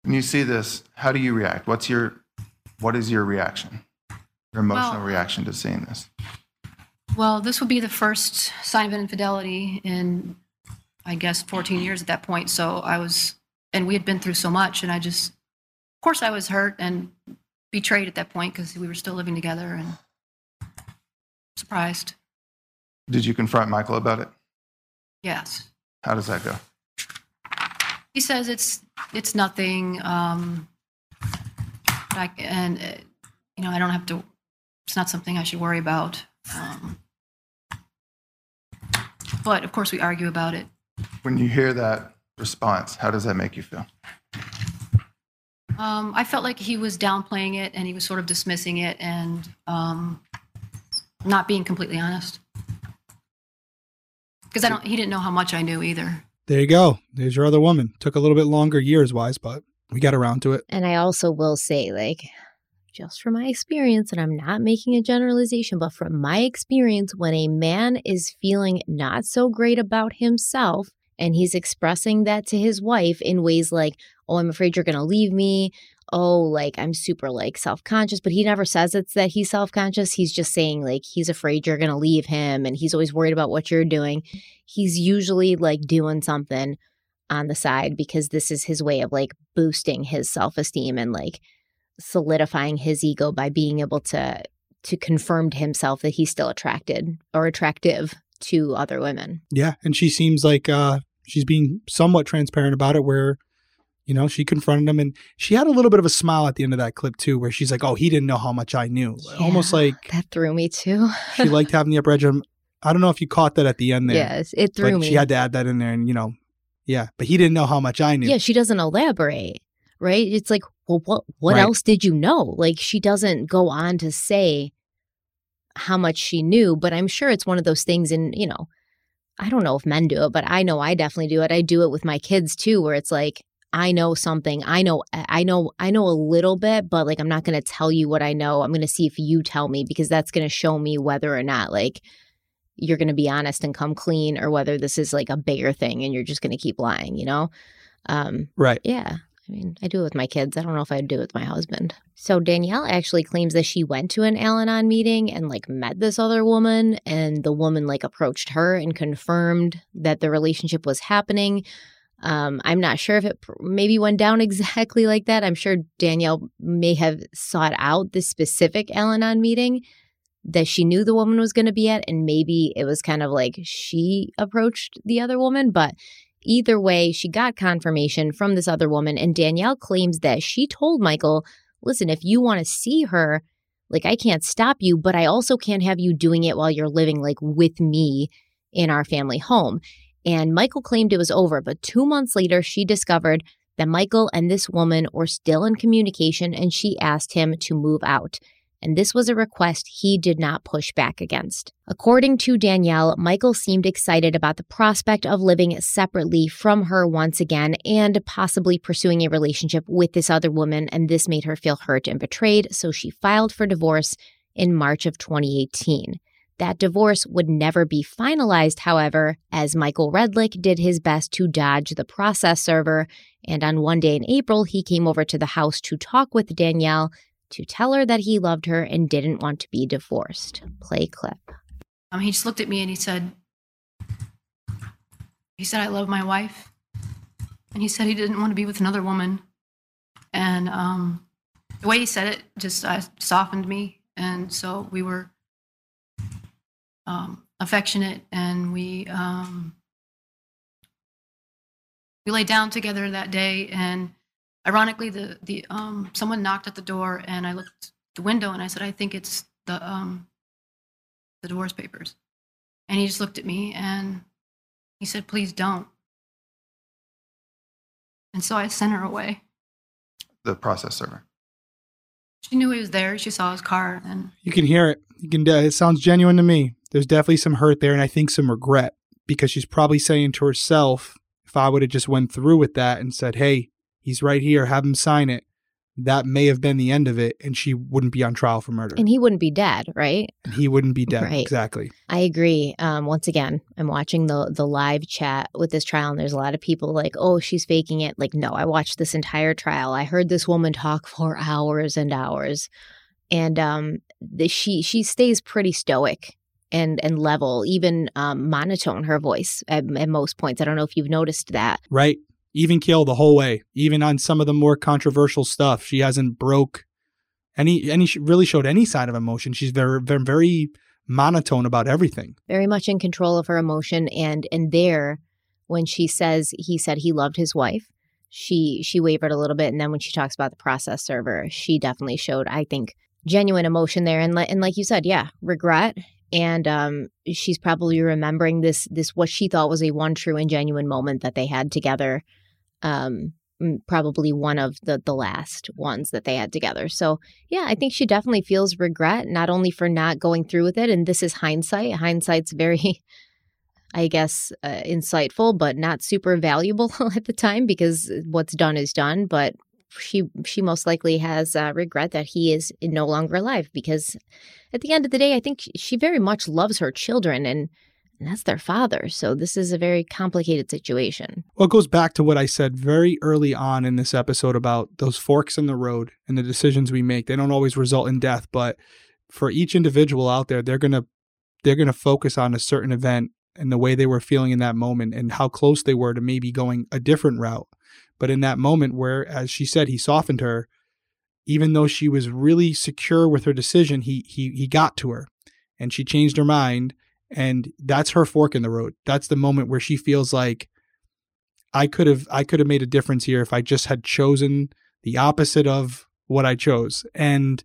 When you see this, how do you react? What's your what is your reaction? Your emotional Well- reaction to seeing this? Well, this would be the first sign of infidelity in, I guess, 14 years at that point. So I was, and we had been through so much, and I just, of course, I was hurt and betrayed at that point because we were still living together and surprised. Did you confront Michael about it? Yes. How does that go? He says it's it's nothing. Um, I, and uh, you know, I don't have to. It's not something I should worry about. Um, but of course, we argue about it. When you hear that response, how does that make you feel? Um, I felt like he was downplaying it and he was sort of dismissing it and um, not being completely honest. Because I don't, he didn't know how much I knew either. There you go. There's your other woman. Took a little bit longer years wise, but we got around to it. And I also will say, like, just from my experience, and I'm not making a generalization, but from my experience, when a man is feeling not so great about himself and he's expressing that to his wife in ways like, oh, I'm afraid you're going to leave me. Oh, like I'm super like self conscious, but he never says it's that he's self conscious. He's just saying like he's afraid you're going to leave him and he's always worried about what you're doing. He's usually like doing something on the side because this is his way of like boosting his self esteem and like solidifying his ego by being able to to confirm to himself that he's still attracted or attractive to other women. Yeah. And she seems like uh, she's being somewhat transparent about it, where, you know, she confronted him and she had a little bit of a smile at the end of that clip, too, where she's like, oh, he didn't know how much I knew. Almost like that threw me too. she liked having the upper edge. of- I don't know if you caught that at the end there. yes, it threw me. she had to add that in there and, you know, yeah. But he didn't know how much I knew. yeah, she doesn't elaborate, right? It's like, well, what what Right. else did you know? Like she doesn't go on to say how much she knew, but I'm sure it's one of those things and, you know, I don't know if men do it, but I know I definitely do it. I do it with my kids too where it's like I know something. I know I know I know a little bit, but like I'm not going to tell you what I know. I'm going to see if you tell me because that's going to show me whether or not like you're going to be honest and come clean or whether this is like a bigger thing and you're just going to keep lying, you know? Um Right. yeah. I mean, I do it with my kids. I don't know if I'd do it with my husband. So Danielle actually claims that she went to an Al Anon meeting and like met this other woman, and the woman like approached her and confirmed that the relationship was happening. Um, I'm not sure if it maybe went down exactly like that. I'm sure Danielle may have sought out the specific Al Anon meeting that she knew the woman was going to be at, and maybe it was kind of like she approached the other woman, but Either way, she got confirmation from this other woman, and Danielle claims that she told Michael, listen, if you want to see her, like I can't stop you, but I also can't have you doing it while you're living like with me in our family home. And Michael claimed it was over, but two months later, she discovered that Michael and this woman were still in communication and she asked him to move out and this was a request he did not push back against. According to Danielle, Michael seemed excited about the prospect of living separately from her once again and possibly pursuing a relationship with this other woman, and this made her feel hurt and betrayed, so she filed for divorce in March of 2018. That divorce would never be finalized, however, as Michael Redlick did his best to dodge the process server. And on one day in April, he came over to the house to talk with Danielle to tell her that he loved her and didn't want to be divorced. Play clip. Um, he just looked at me and he said, he said, I love my wife. and he said he didn't want to be with another woman. And um, the way he said it just uh, softened me, and so we were um, affectionate, and we um, we lay down together that day. And ironically, the the um, someone knocked at the door, and I looked the window, and I said, "I think it's the um, the divorce papers." And he just looked at me, and he said, "Please don't." And so I sent her away. The process server. She knew he was there. She saw his car, and You can hear it. You can. Uh, it sounds genuine to me. There's definitely some hurt there, and I think some regret because she's probably saying to herself, "If I would have just went through with that and said, hey, he's right here, have him sign it,' that may have been the end of it, and she wouldn't be on trial for murder, And he wouldn't be dead, right? and he wouldn't be dead. Right. Exactly. I agree. Um, once again, I'm watching the the live chat with this trial, and there's a lot of people like, "Oh, she's faking it." Like, no, I watched this entire trial. I heard this woman talk for hours and hours, and um, the, she she stays pretty stoic and and level, even um, monotone her voice at, at most points. I don't know if you've noticed that. Right. Even kill the whole way. Even on some of the more controversial stuff, she hasn't broke any any really showed any sign of emotion. She's very very very monotone about everything. very much in control of her emotion and and there when she says he said he loved his wife she she wavered a little bit and then when she talks about the process server she definitely showed i think genuine emotion there and, and like you said yeah regret and um she's probably remembering this this what she thought was a one true and genuine moment that they had together um probably one of the the last ones that they had together so yeah, I think she definitely feels regret, not only for not going through with it. And this is hindsight. Hindsight's very, I guess, uh, insightful, but not super valuable at the time because what's done is done. But she she most likely has uh, regret that he is no longer alive because at the end of the day, I think she very much loves her children and. And that's their father. So this is a very complicated situation. Well, it goes back to what I said very early on in this episode about those forks in the road and the decisions we make. They don't always result in death, but for each individual out there, they're gonna they're gonna focus on a certain event and the way they were feeling in that moment and how close they were to maybe going a different route. But in that moment where, as she said, he softened her, even though she was really secure with her decision, he he he got to her and she changed her mind. And that's her fork in the road. That's the moment where she feels like i could have i could have made a difference here if i just had chosen the opposite of what i chose. And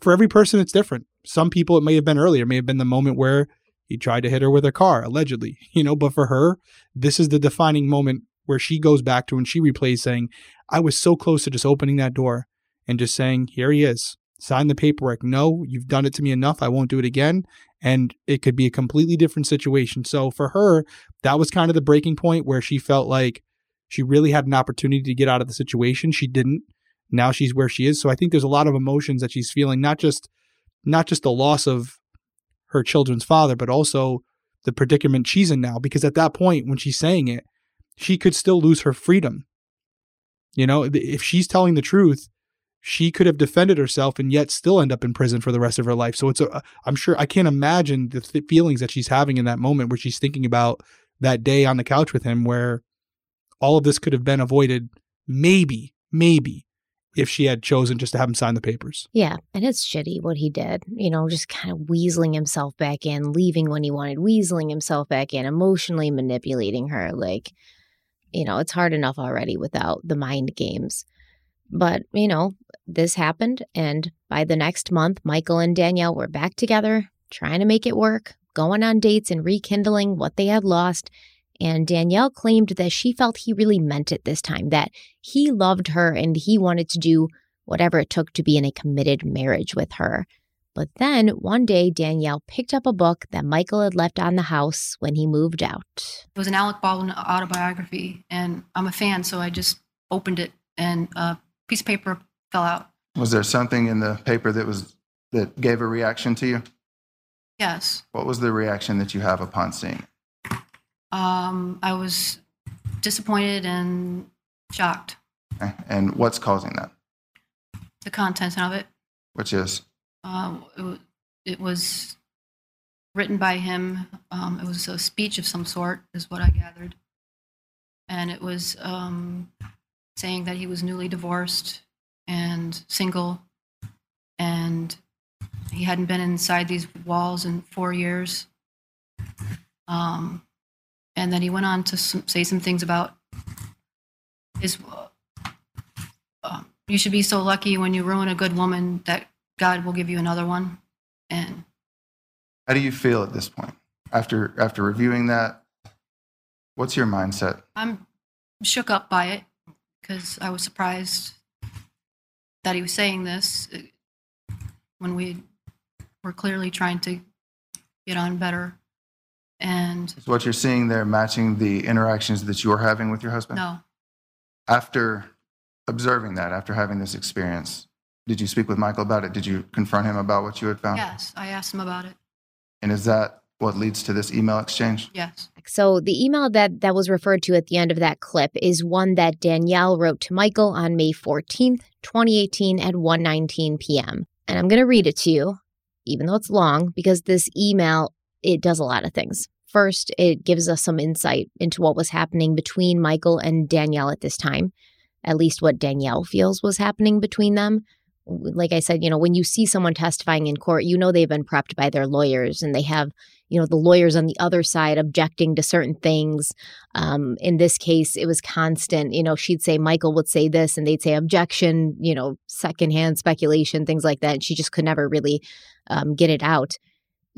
for every person it's different. Some people it may have been earlier. May have been the moment where he tried to hit her with a car allegedly you know but for her this is the defining moment where she goes back to and she replays saying i was so close to just opening that door and just saying here he is sign the paperwork no you've done it to me enough i won't do it again and it could be a completely different situation. So for her, that was kind of the breaking point where she felt like she really had an opportunity to get out of the situation. She didn't. Now she's where she is. So I think there's a lot of emotions that she's feeling, not just not just the loss of her children's father, but also the predicament she's in now. Because at that point, when she's saying it, she could still lose her freedom. You know, if she's telling the truth, she could have defended herself and yet still end up in prison for the rest of her life. So it's a, I'm sure I can't imagine the th- feelings that she's having in that moment where she's thinking about that day on the couch with him where all of this could have been avoided maybe, maybe if she had chosen just to have him sign the papers. Yeah, and it's shitty what he did. You know, just kind of weaseling himself back in, leaving when he wanted, weaseling himself back in, emotionally manipulating her. Like, you know, it's hard enough already without the mind games. But, you know, this happened. And by the next month, Michael and Danielle were back together, trying to make it work, going on dates and rekindling what they had lost. And Danielle claimed that she felt he really meant it this time, that he loved her and he wanted to do whatever it took to be in a committed marriage with her. But then one day, Danielle picked up a book that Michael had left on the house when he moved out. it was an Alec Baldwin autobiography, and I'm a fan, so I just opened it, and a piece of paper fell out. Was there something in the paper that was that gave a reaction to you? Yes, What was the reaction that you have upon seeing it? um, I was disappointed and shocked. Okay. And what's causing that? The content of it. Which is Um, it, it was written by him. Um, it was a speech of some sort, is what I gathered. and it was um, saying that he was newly divorced and single, and he hadn't been inside these walls in four years. Um, and then he went on to some, say some things about his. Uh, you should be so lucky when you ruin a good woman that God will give you another one. And How do you feel at this point after after reviewing that? What's your mindset? I'm shook up by it because I was surprised that he was saying this uh, when we were clearly trying to get on better. And Is what you're seeing there matching the interactions that you're having with your husband? no, After observing that, after having this experience, did you speak with Michael about it? Did you confront him about what you had found? yes, I asked him about it. And is that what leads to this email exchange? Yes. So the email that that was referred to at the end of that clip is one that Danielle wrote to Michael on May 14th, 2018 at 1:19 p.m. And I'm going to read it to you even though it's long because this email it does a lot of things. First, it gives us some insight into what was happening between Michael and Danielle at this time, at least what Danielle feels was happening between them. Like I said, you know, when you see someone testifying in court, you know they've been prepped by their lawyers and they have you know the lawyers on the other side objecting to certain things. Um, in this case it was constant you know she'd say michael would say this and they'd say objection you know secondhand speculation things like that and she just could never really um, get it out.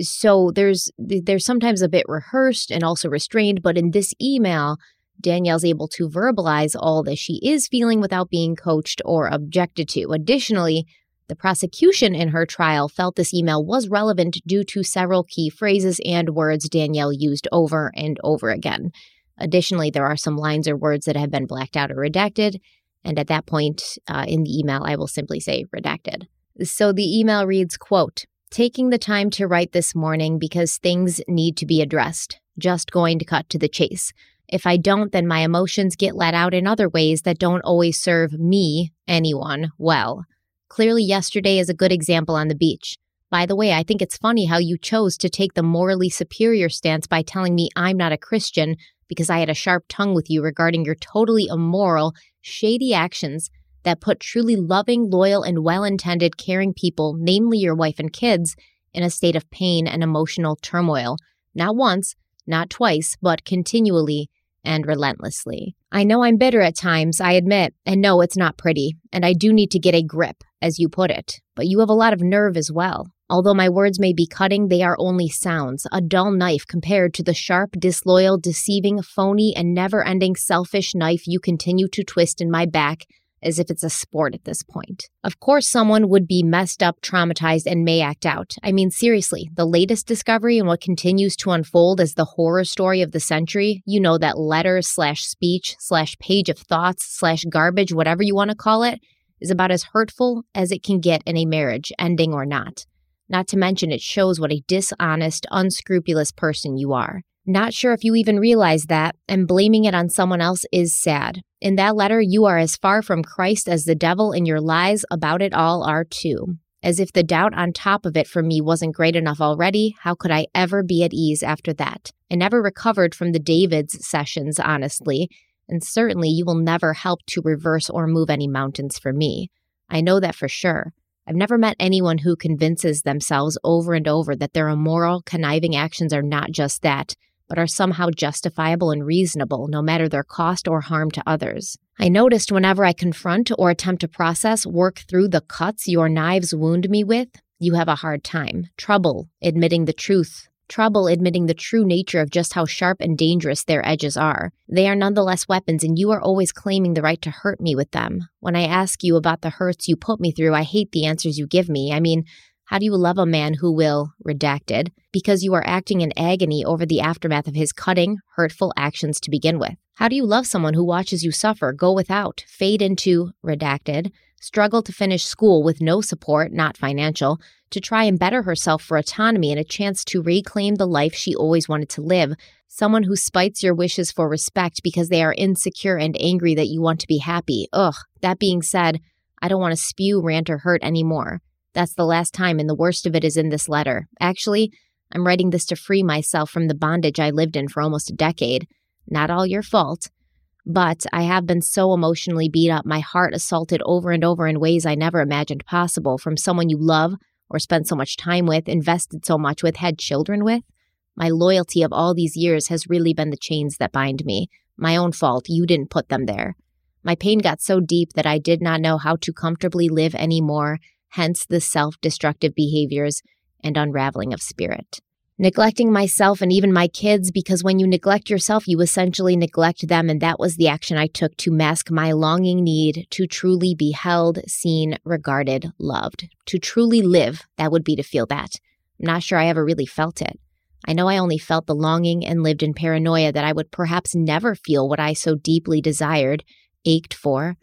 So there's there's sometimes a bit rehearsed and also restrained but in this email danielle's able to verbalize all that she is feeling without being coached or objected to additionally the prosecution in her trial felt this email was relevant due to several key phrases and words Danielle used over and over again. Additionally, there are some lines or words that have been blacked out or redacted, and at that point uh, in the email, I will simply say redacted. So the email reads, quote, taking the time to write this morning because things need to be addressed. Just going to cut to the chase. If I don't, then my emotions get let out in other ways that don't always serve me, anyone, well. Clearly, yesterday is a good example on the beach. By the way, I think it's funny how you chose to take the morally superior stance by telling me I'm not a Christian because I had a sharp tongue with you regarding your totally immoral, shady actions that put truly loving, loyal, and well intended, caring people, namely your wife and kids, in a state of pain and emotional turmoil. Not once, not twice, but continually and relentlessly. I know I'm bitter at times, I admit, and no, it's not pretty, and I do need to get a grip, as you put it, but you have a lot of nerve as well. Although my words may be cutting, they are only sounds, a dull knife compared to the sharp, disloyal, deceiving, phony, and never ending selfish knife you continue to twist in my back as if it's a sport at this point. Of course, someone would be messed up, traumatized, and may act out. I mean, seriously, the latest discovery and what continues to unfold as the horror story of the century, you know, that letter slash speech slash page of thoughts slash garbage, whatever you want to call it, is about as hurtful as it can get in a marriage, ending or not. Not to mention, it shows what a dishonest, unscrupulous person you are. Not sure if you even realize that, and blaming it on someone else is sad. In that letter, you are as far from Christ as the devil, and your lies about it all are too. As if the doubt on top of it for me wasn't great enough already, how could I ever be at ease after that? I never recovered from the David's sessions, honestly, and certainly you will never help to reverse or move any mountains for me. I know that for sure. I've never met anyone who convinces themselves over and over that their immoral, conniving actions are not just that, but are somehow justifiable and reasonable, no matter their cost or harm to others. I noticed whenever I confront or attempt to process, work through the cuts your knives wound me with, you have a hard time, trouble admitting the truth, trouble admitting the true nature of just how sharp and dangerous their edges are. They are nonetheless weapons, and you are always claiming the right to hurt me with them. When I ask you about the hurts you put me through, I hate the answers you give me. I mean, how do you love a man who will, redacted, because you are acting in agony over the aftermath of his cutting, hurtful actions to begin with? How do you love someone who watches you suffer, go without, fade into, redacted, struggle to finish school with no support, not financial, to try and better herself for autonomy and a chance to reclaim the life she always wanted to live? Someone who spites your wishes for respect because they are insecure and angry that you want to be happy. Ugh, that being said, I don't want to spew, rant, or hurt anymore. That's the last time, and the worst of it is in this letter. Actually, I'm writing this to free myself from the bondage I lived in for almost a decade. Not all your fault. But I have been so emotionally beat up, my heart assaulted over and over in ways I never imagined possible from someone you love or spent so much time with, invested so much with, had children with. My loyalty of all these years has really been the chains that bind me. My own fault. You didn't put them there. My pain got so deep that I did not know how to comfortably live anymore, hence the self destructive behaviors and unraveling of spirit. Neglecting myself and even my kids, because when you neglect yourself, you essentially neglect them. And that was the action I took to mask my longing need to truly be held, seen, regarded, loved. To truly live, that would be to feel that. I'm not sure I ever really felt it. I know I only felt the longing and lived in paranoia that I would perhaps never feel what I so deeply desired ached for.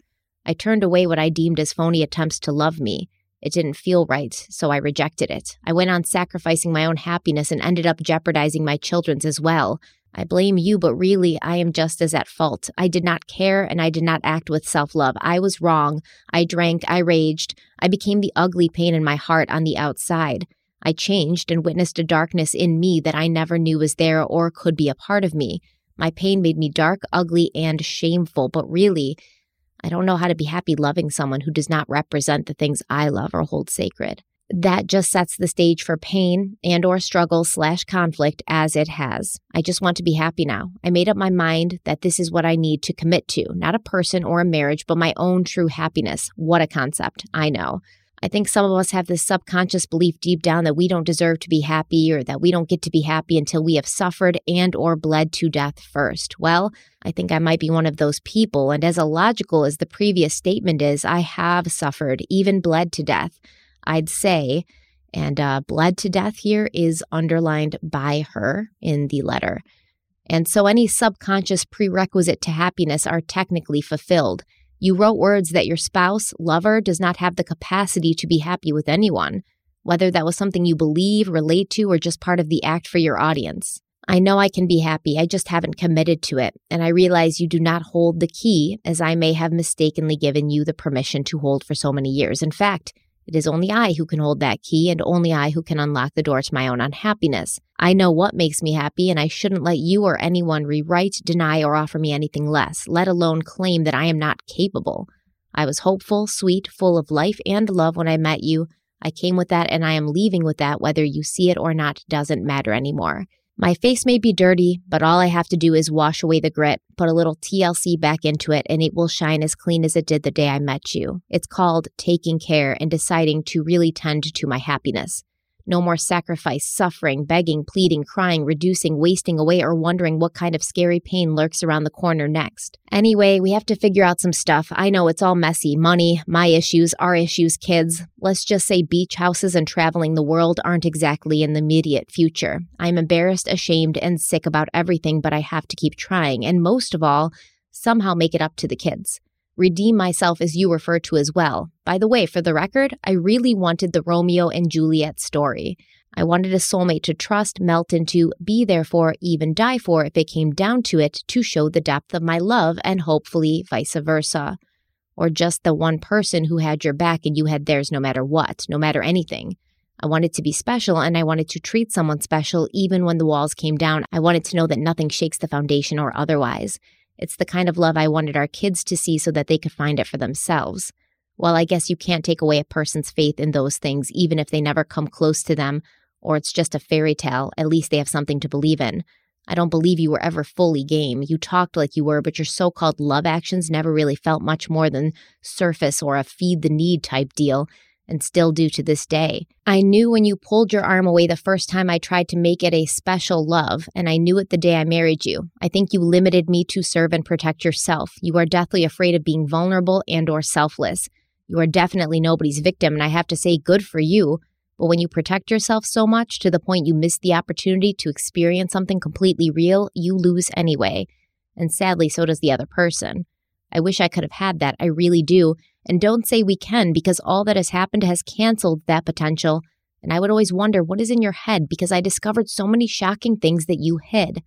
I turned away what I deemed as phony attempts to love me. It didn't feel right, so I rejected it. I went on sacrificing my own happiness and ended up jeopardizing my children's as well. I blame you, but really, I am just as at fault. I did not care and I did not act with self love. I was wrong. I drank. I raged. I became the ugly pain in my heart on the outside. I changed and witnessed a darkness in me that I never knew was there or could be a part of me. My pain made me dark, ugly, and shameful, but really, I don't know how to be happy loving someone who does not represent the things I love or hold sacred. That just sets the stage for pain and or struggle slash conflict as it has. I just want to be happy now. I made up my mind that this is what I need to commit to, not a person or a marriage, but my own true happiness. What a concept. I know. I think some of us have this subconscious belief deep down that we don't deserve to be happy or that we don't get to be happy until we have suffered and or bled to death first. Well, I think I might be one of those people and as illogical as the previous statement is, I have suffered, even bled to death. I'd say and uh, bled to death here is underlined by her in the letter. And so any subconscious prerequisite to happiness are technically fulfilled. You wrote words that your spouse, lover, does not have the capacity to be happy with anyone, whether that was something you believe, relate to, or just part of the act for your audience. I know I can be happy, I just haven't committed to it, and I realize you do not hold the key, as I may have mistakenly given you the permission to hold for so many years. In fact, it is only I who can hold that key and only I who can unlock the door to my own unhappiness. I know what makes me happy, and I shouldn't let you or anyone rewrite, deny, or offer me anything less, let alone claim that I am not capable. I was hopeful, sweet, full of life and love when I met you. I came with that, and I am leaving with that, whether you see it or not doesn't matter anymore. My face may be dirty, but all I have to do is wash away the grit, put a little TLC back into it, and it will shine as clean as it did the day I met you. It's called taking care and deciding to really tend to my happiness. No more sacrifice, suffering, begging, pleading, crying, reducing, wasting away, or wondering what kind of scary pain lurks around the corner next. Anyway, we have to figure out some stuff. I know it's all messy money, my issues, our issues, kids. Let's just say beach houses and traveling the world aren't exactly in the immediate future. I'm embarrassed, ashamed, and sick about everything, but I have to keep trying. And most of all, somehow make it up to the kids redeem myself as you refer to as well. By the way, for the record, I really wanted the Romeo and Juliet story. I wanted a soulmate to trust, melt into, be there for, even die for if it came down to it to show the depth of my love and hopefully vice versa. Or just the one person who had your back and you had theirs no matter what, no matter anything. I wanted to be special and I wanted to treat someone special even when the walls came down. I wanted to know that nothing shakes the foundation or otherwise. It's the kind of love I wanted our kids to see so that they could find it for themselves. Well, I guess you can't take away a person's faith in those things, even if they never come close to them, or it's just a fairy tale. At least they have something to believe in. I don't believe you were ever fully game. You talked like you were, but your so called love actions never really felt much more than surface or a feed the need type deal and still do to this day. I knew when you pulled your arm away the first time I tried to make it a special love, and I knew it the day I married you. I think you limited me to serve and protect yourself. You are deathly afraid of being vulnerable and or selfless. You are definitely nobody's victim, and I have to say good for you. But when you protect yourself so much to the point you miss the opportunity to experience something completely real, you lose anyway. And sadly, so does the other person. I wish I could have had that. I really do. And don't say we can because all that has happened has canceled that potential. And I would always wonder what is in your head because I discovered so many shocking things that you hid.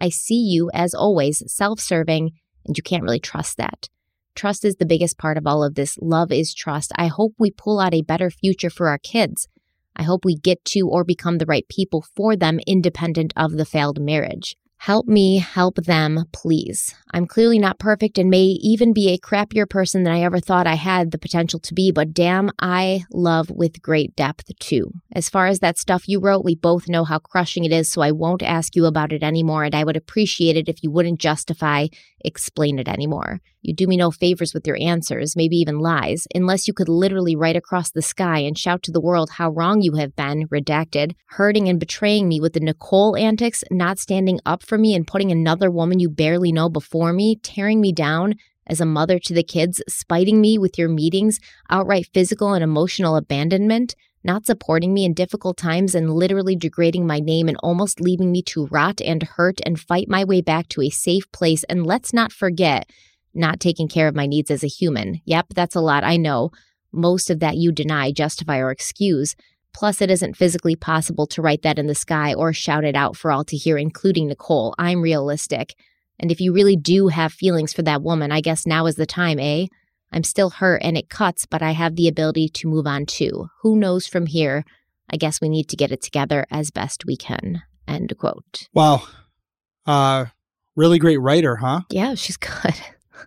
I see you, as always, self serving, and you can't really trust that. Trust is the biggest part of all of this. Love is trust. I hope we pull out a better future for our kids. I hope we get to or become the right people for them independent of the failed marriage. Help me help them, please. I'm clearly not perfect and may even be a crappier person than I ever thought I had the potential to be, but damn, I love with great depth too. As far as that stuff you wrote, we both know how crushing it is, so I won't ask you about it anymore, and I would appreciate it if you wouldn't justify, explain it anymore. You do me no favors with your answers, maybe even lies, unless you could literally write across the sky and shout to the world how wrong you have been, redacted, hurting and betraying me with the Nicole antics, not standing up for me and putting another woman you barely know before me, tearing me down as a mother to the kids, spiting me with your meetings, outright physical and emotional abandonment, not supporting me in difficult times and literally degrading my name and almost leaving me to rot and hurt and fight my way back to a safe place. And let's not forget, not taking care of my needs as a human. Yep, that's a lot, I know. Most of that you deny, justify, or excuse. Plus, it isn't physically possible to write that in the sky or shout it out for all to hear, including Nicole. I'm realistic. And if you really do have feelings for that woman, I guess now is the time, eh? I'm still hurt and it cuts, but I have the ability to move on too. Who knows from here? I guess we need to get it together as best we can. End quote. Wow. Uh, really great writer, huh? Yeah, she's good.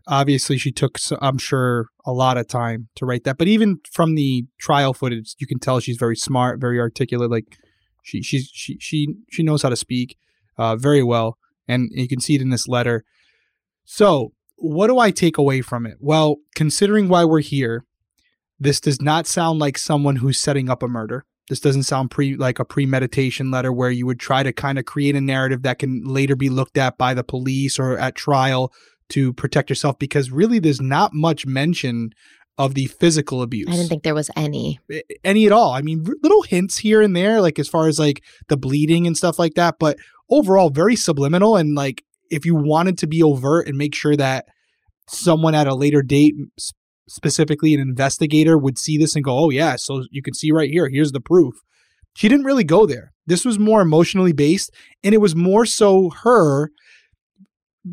Obviously, she took, I'm sure, a lot of time to write that. But even from the trial footage, you can tell she's very smart, very articulate. Like she, she's she she she knows how to speak uh, very well, and you can see it in this letter. So, what do I take away from it? Well, considering why we're here, this does not sound like someone who's setting up a murder. This doesn't sound pre like a premeditation letter where you would try to kind of create a narrative that can later be looked at by the police or at trial to protect yourself because really there's not much mention of the physical abuse. I didn't think there was any. Any at all. I mean, little hints here and there, like as far as like the bleeding and stuff like that, but overall, very subliminal. And like, if you wanted to be overt and make sure that someone at a later date, specifically an investigator, would see this and go, oh, yeah, so you can see right here, here's the proof. She didn't really go there. This was more emotionally based, and it was more so her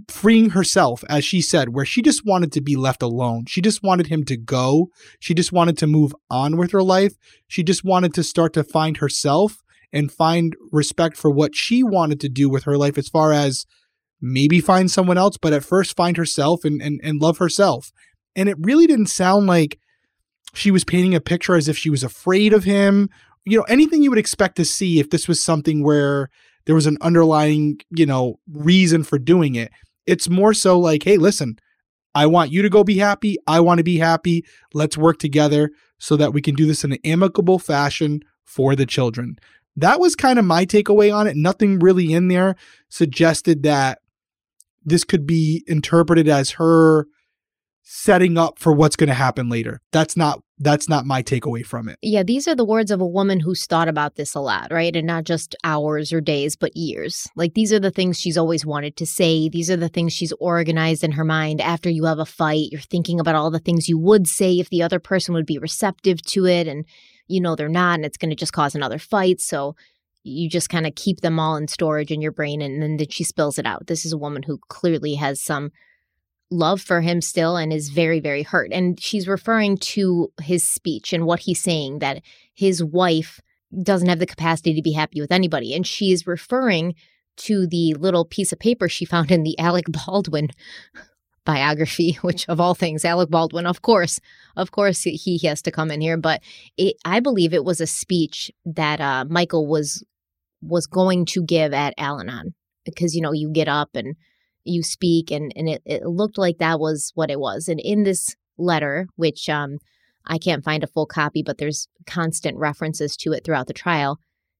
freeing herself, as she said, where she just wanted to be left alone. She just wanted him to go. She just wanted to move on with her life. She just wanted to start to find herself and find respect for what she wanted to do with her life as far as maybe find someone else, but at first find herself and, and, and love herself. And it really didn't sound like she was painting a picture as if she was afraid of him. You know, anything you would expect to see if this was something where there was an underlying, you know, reason for doing it. It's more so like, hey, listen, I want you to go be happy. I want to be happy. Let's work together so that we can do this in an amicable fashion for the children. That was kind of my takeaway on it. Nothing really in there suggested that this could be interpreted as her setting up for what's going to happen later. That's not that's not my takeaway from it. Yeah, these are the words of a woman who's thought about this a lot, right? And not just hours or days, but years. Like these are the things she's always wanted to say. These are the things she's organized in her mind. After you have a fight, you're thinking about all the things you would say if the other person would be receptive to it and you know they're not and it's going to just cause another fight. So you just kind of keep them all in storage in your brain and then she spills it out. This is a woman who clearly has some love for him still and is very, very hurt. And she's referring to his speech and what he's saying that his wife doesn't have the capacity to be happy with anybody. And she is referring to the little piece of paper she found in the Alec Baldwin biography, which of all things, Alec Baldwin, of course, of course, he has to come in here. But it, I believe it was a speech that uh, Michael was was going to give at Al-Anon because you know you get up and you speak and and it, it looked like that was what it was and in this letter which um i can't find a full copy but there's constant references to it throughout the trial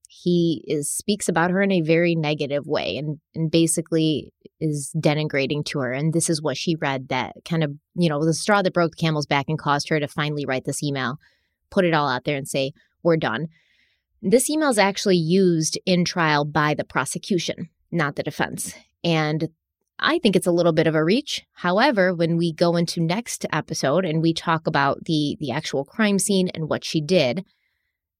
he is speaks about her in a very negative way and and basically is denigrating to her and this is what she read that kind of you know the straw that broke the camel's back and caused her to finally write this email put it all out there and say we're done this email is actually used in trial by the prosecution not the defense and I think it's a little bit of a reach. However, when we go into next episode and we talk about the the actual crime scene and what she did,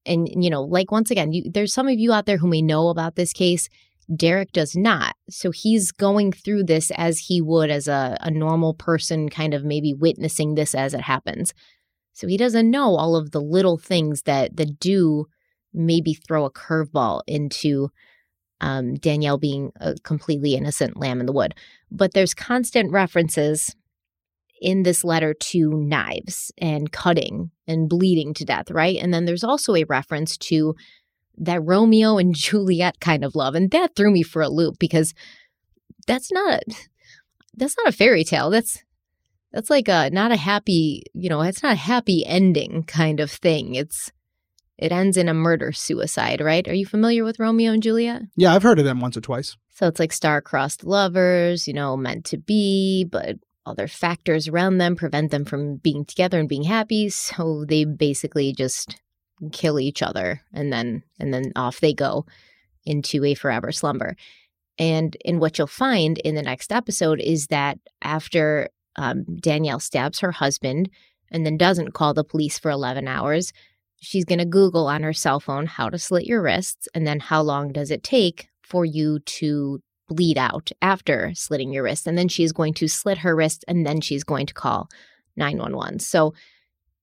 and you know, like once again, you, there's some of you out there who may know about this case. Derrick does not. So he's going through this as he would as a, a normal person, kind of maybe witnessing this as it happens. So he doesn't know all of the little things that that do maybe throw a curveball into um, Danielle being a completely innocent lamb in the wood. But there's constant references in this letter to knives and cutting and bleeding to death, right? And then there's also a reference to that Romeo and Juliet kind of love. And that threw me for a loop because that's not that's not a fairy tale. That's that's like a not a happy, you know, it's not a happy ending kind of thing. It's it ends in a murder suicide, right? Are you familiar with Romeo and Juliet? Yeah, I've heard of them once or twice. So it's like star-crossed lovers, you know, meant to be, but other factors around them prevent them from being together and being happy, so they basically just kill each other and then and then off they go into a forever slumber. And in what you'll find in the next episode is that after um, Danielle stabs her husband and then doesn't call the police for 11 hours, she's going to Google on her cell phone how to slit your wrists and then how long does it take for you to bleed out after slitting your wrist. And then she's going to slit her wrist and then she's going to call 911. So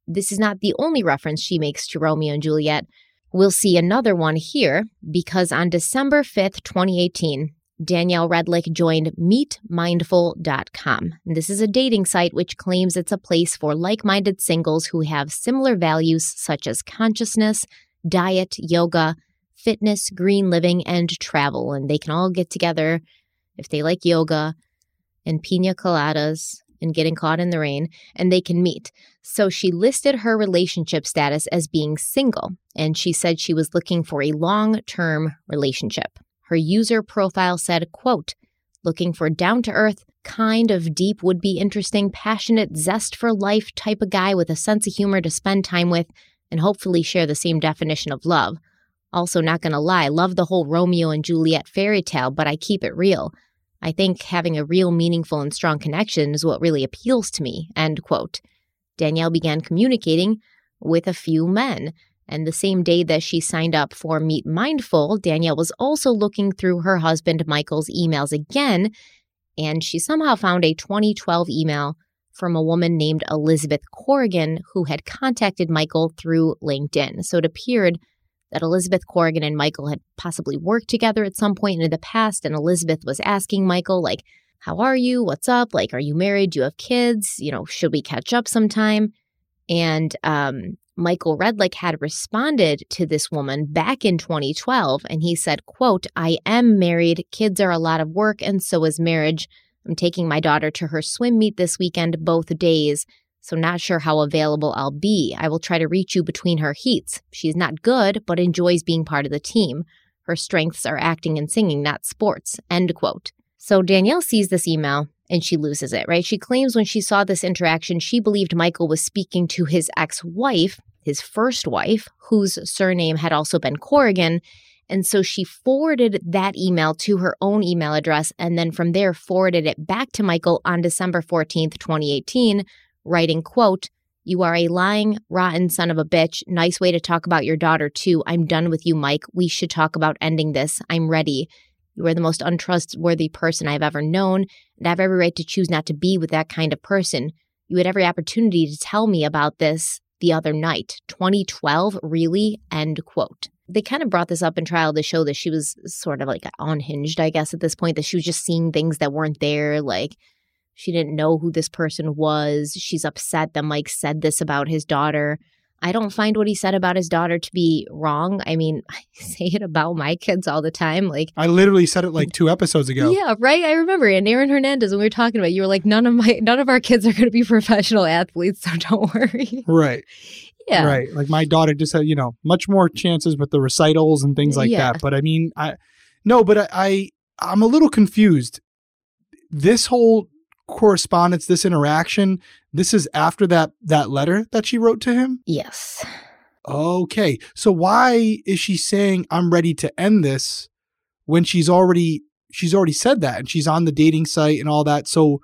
this is not the only reference she makes to Romeo and Juliet. We'll see another one here because on December 5th, 2018, Danielle Redlick joined MeetMindful.com. This is a dating site which claims it's a place for like minded singles who have similar values such as consciousness, diet, yoga, fitness, green living, and travel. And they can all get together if they like yoga and pina coladas and getting caught in the rain, and they can meet. So she listed her relationship status as being single, and she said she was looking for a long term relationship. Her user profile said, quote, looking for down to earth, kind of deep, would be interesting, passionate, zest for life type of guy with a sense of humor to spend time with and hopefully share the same definition of love. Also, not gonna lie, love the whole Romeo and Juliet fairy tale, but I keep it real. I think having a real, meaningful, and strong connection is what really appeals to me. End quote. Danielle began communicating with a few men. And the same day that she signed up for Meet Mindful, Danielle was also looking through her husband Michael's emails again, and she somehow found a 2012 email from a woman named Elizabeth Corrigan who had contacted Michael through LinkedIn. So it appeared that Elizabeth Corrigan and Michael had possibly worked together at some point in the past, and Elizabeth was asking Michael, like, how are you? What's up? Like, are you married? Do you have kids? You know, should we catch up sometime? And um, Michael Redlick had responded to this woman back in 2012 and he said, quote, I am married. Kids are a lot of work and so is marriage. I'm taking my daughter to her swim meet this weekend both days, so not sure how available I'll be. I will try to reach you between her heats. She's not good, but enjoys being part of the team. Her strengths are acting and singing, not sports. End quote. So Danielle sees this email and she loses it, right? She claims when she saw this interaction, she believed Michael was speaking to his ex wife, his first wife, whose surname had also been Corrigan. And so she forwarded that email to her own email address and then from there forwarded it back to Michael on December 14th, 2018, writing, quote, you are a lying, rotten son of a bitch. Nice way to talk about your daughter, too. I'm done with you, Mike. We should talk about ending this. I'm ready. You are the most untrustworthy person I've ever known, and I have every right to choose not to be with that kind of person. You had every opportunity to tell me about this the other night. 2012, really? End quote. They kind of brought this up in trial to show that she was sort of like unhinged, I guess, at this point, that she was just seeing things that weren't there. Like she didn't know who this person was. She's upset that Mike said this about his daughter. I don't find what he said about his daughter to be wrong. I mean, I say it about my kids all the time. Like I literally said it like two episodes ago. Yeah, right. I remember. And Aaron Hernandez, when we were talking about, it, you were like, none of my, none of our kids are going to be professional athletes, so don't worry. Right. Yeah. Right. Like my daughter just had, you know, much more chances with the recitals and things like Yeah. that. But I mean, I no, but I, I I'm a little confused. This whole correspondence, this interaction, this is after that that letter that she wrote to him. Yes. Okay. So why is she saying I'm ready to end this when she's already she's already said that and she's on the dating site and all that. So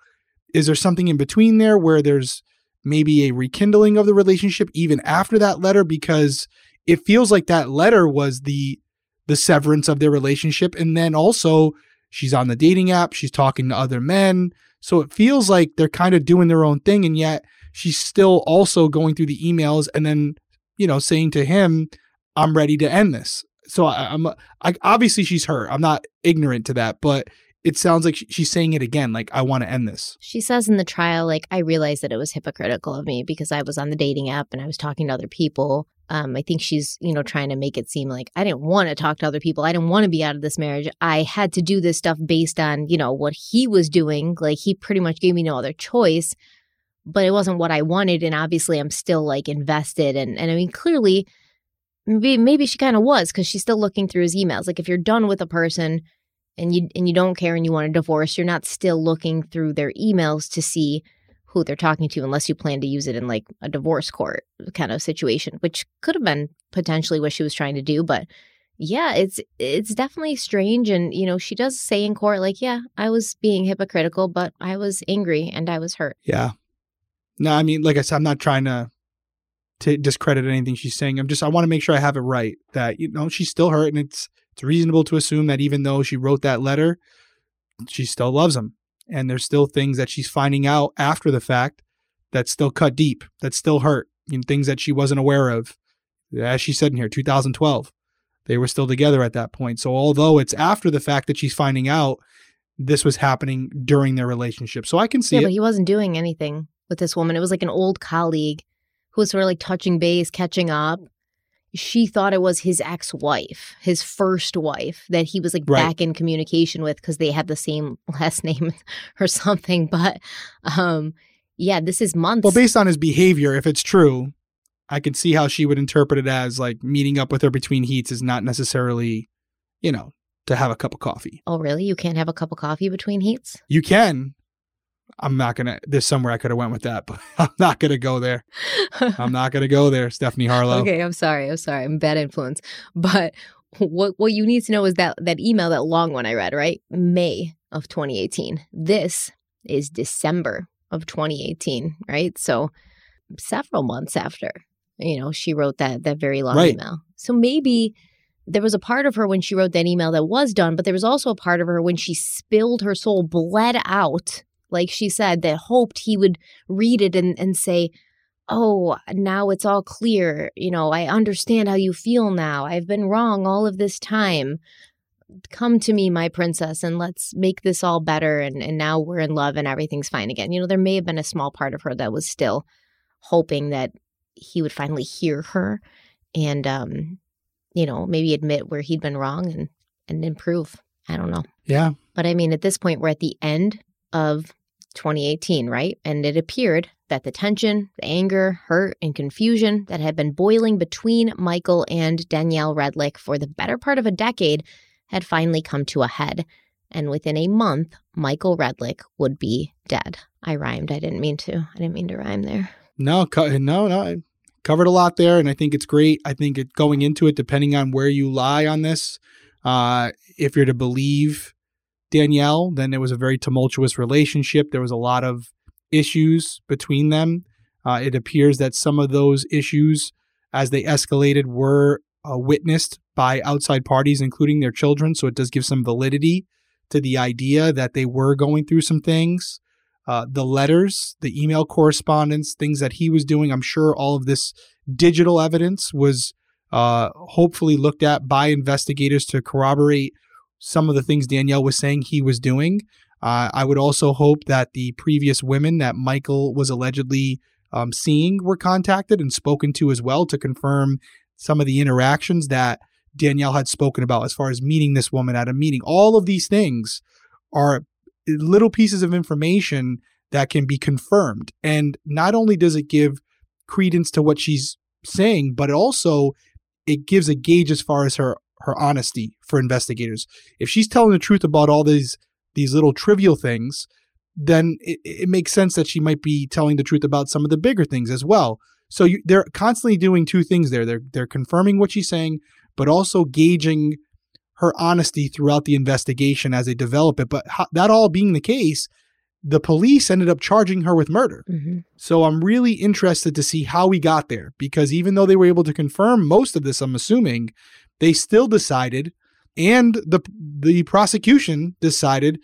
is there something in between there where there's maybe a rekindling of the relationship even after that letter because it feels like that letter was the the severance of their relationship and then also she's on the dating app, she's talking to other men. So it feels like they're kind of doing their own thing and yet she's still also going through the emails and then you know, saying to him, I'm ready to end this. so I, I'm I obviously she's hurt. I'm not ignorant to that, but it sounds like she's saying it again. Like I want to end this. She says in the trial, like, I realized that it was hypocritical of me because I was on the dating app and I was talking to other people. Um, I think she's, you know, trying to make it seem like I didn't want to talk to other people. I didn't want to be out of this marriage. I had to do this stuff based on, you know, what he was doing. Like he pretty much gave me no other choice, but it wasn't what I wanted. And obviously I'm still like invested. And, and I mean, clearly, maybe, maybe she kind of was because she's still looking through his emails. Like if you're done with a person, and you and you don't care and you want a divorce, you're not still looking through their emails to see who they're talking to unless you plan to use it in like a divorce court kind of situation, which could have been potentially what she was trying to do, but yeah, it's it's definitely strange and you know, she does say in court like, yeah, I was being hypocritical, but I was angry and I was hurt. Yeah. No, I mean, like I said, I'm not trying to to discredit anything she's saying. I'm just I want to make sure I have it right that you know she's still hurt and it's it's reasonable to assume that even though she wrote that letter, she still loves him. And there's still things that she's finding out after the fact that still cut deep, that still hurt, and things that she wasn't aware of. As she said in here, 2012, they were still together at that point. So although it's after the fact that she's finding out, this was happening during their relationship. So I can see yeah, it. but he wasn't doing anything with this woman. It was like an old colleague who was sort of like touching base, catching up she thought it was his ex-wife, his first wife that he was like Right. back in communication with because they had the same last name or something. But um yeah, this is months. Well, based on his behavior, if it's true, I can see how she would interpret it as like meeting up with her between heats is not necessarily, you know, to have a cup of coffee. oh really? You can't have a cup of coffee between heats? You can. I'm not gonna. There's somewhere I could have went with that, but I'm not gonna go there. I'm not gonna go there, Stephanie Harlowe. Okay, I'm sorry. I'm sorry. I'm bad influence. But what what you need to know is that that email, that long one I read, right? May of 2018. This is December of 2018, right? So several months after, you know, she wrote that that very long Right. email. So maybe there was a part of her when she wrote that email that was done, but there was also a part of her when she spilled her soul, bled out, like she said, that hoped he would read it and, and say, oh, now it's all clear. You know, I understand how you feel now. I've been wrong all of this time. Come to me, my princess, and let's make this all better. And, and now we're in love and everything's fine again. You know, there may have been a small part of her that was still hoping that he would finally hear her and, um, you know, maybe admit where he'd been wrong and, and improve. I don't know. Yeah, But I mean, at this point, we're at the end of 2018, right? And it appeared that the tension, the anger, hurt, and confusion that had been boiling between Michael and Danielle Redlick for the better part of a decade had finally come to a head. And within a month, Michael Redlick would be dead. I rhymed. I didn't mean to. I didn't mean to rhyme there. no, co- no, no. I covered a lot there, and I think it's great. I think it going into it, depending on where you lie on this, uh, if you're to believe Danielle, then it was a very tumultuous relationship. There was a lot of issues between them. Uh, it appears that some of those issues, as they escalated, were uh, witnessed by outside parties, including their children. So it does give some validity to the idea that they were going through some things. Uh, the letters, the email correspondence, things that he was doing. I'm sure all of this digital evidence was uh, hopefully looked at by investigators to corroborate some of the things Danielle was saying he was doing. Uh, I would also hope that the previous women that Michael was allegedly um, seeing were contacted and spoken to as well to confirm some of the interactions that Danielle had spoken about as far as meeting this woman at a meeting. All of these things are little pieces of information that can be confirmed. And not only does it give credence to what she's saying, but also it gives a gauge as far as her her honesty for investigators. If she's telling the truth about all these these little trivial things, then it, it makes sense that she might be telling the truth about some of the bigger things as well. So you, they're constantly doing two things there. They're they're confirming what she's saying, but also gauging her honesty throughout the investigation as they develop it. But ho- that all being the case, the police ended up charging her with murder. Mm-hmm. So I'm really interested to see how we got there because even though they were able to confirm most of this, I'm assuming they still decided, and the the prosecution decided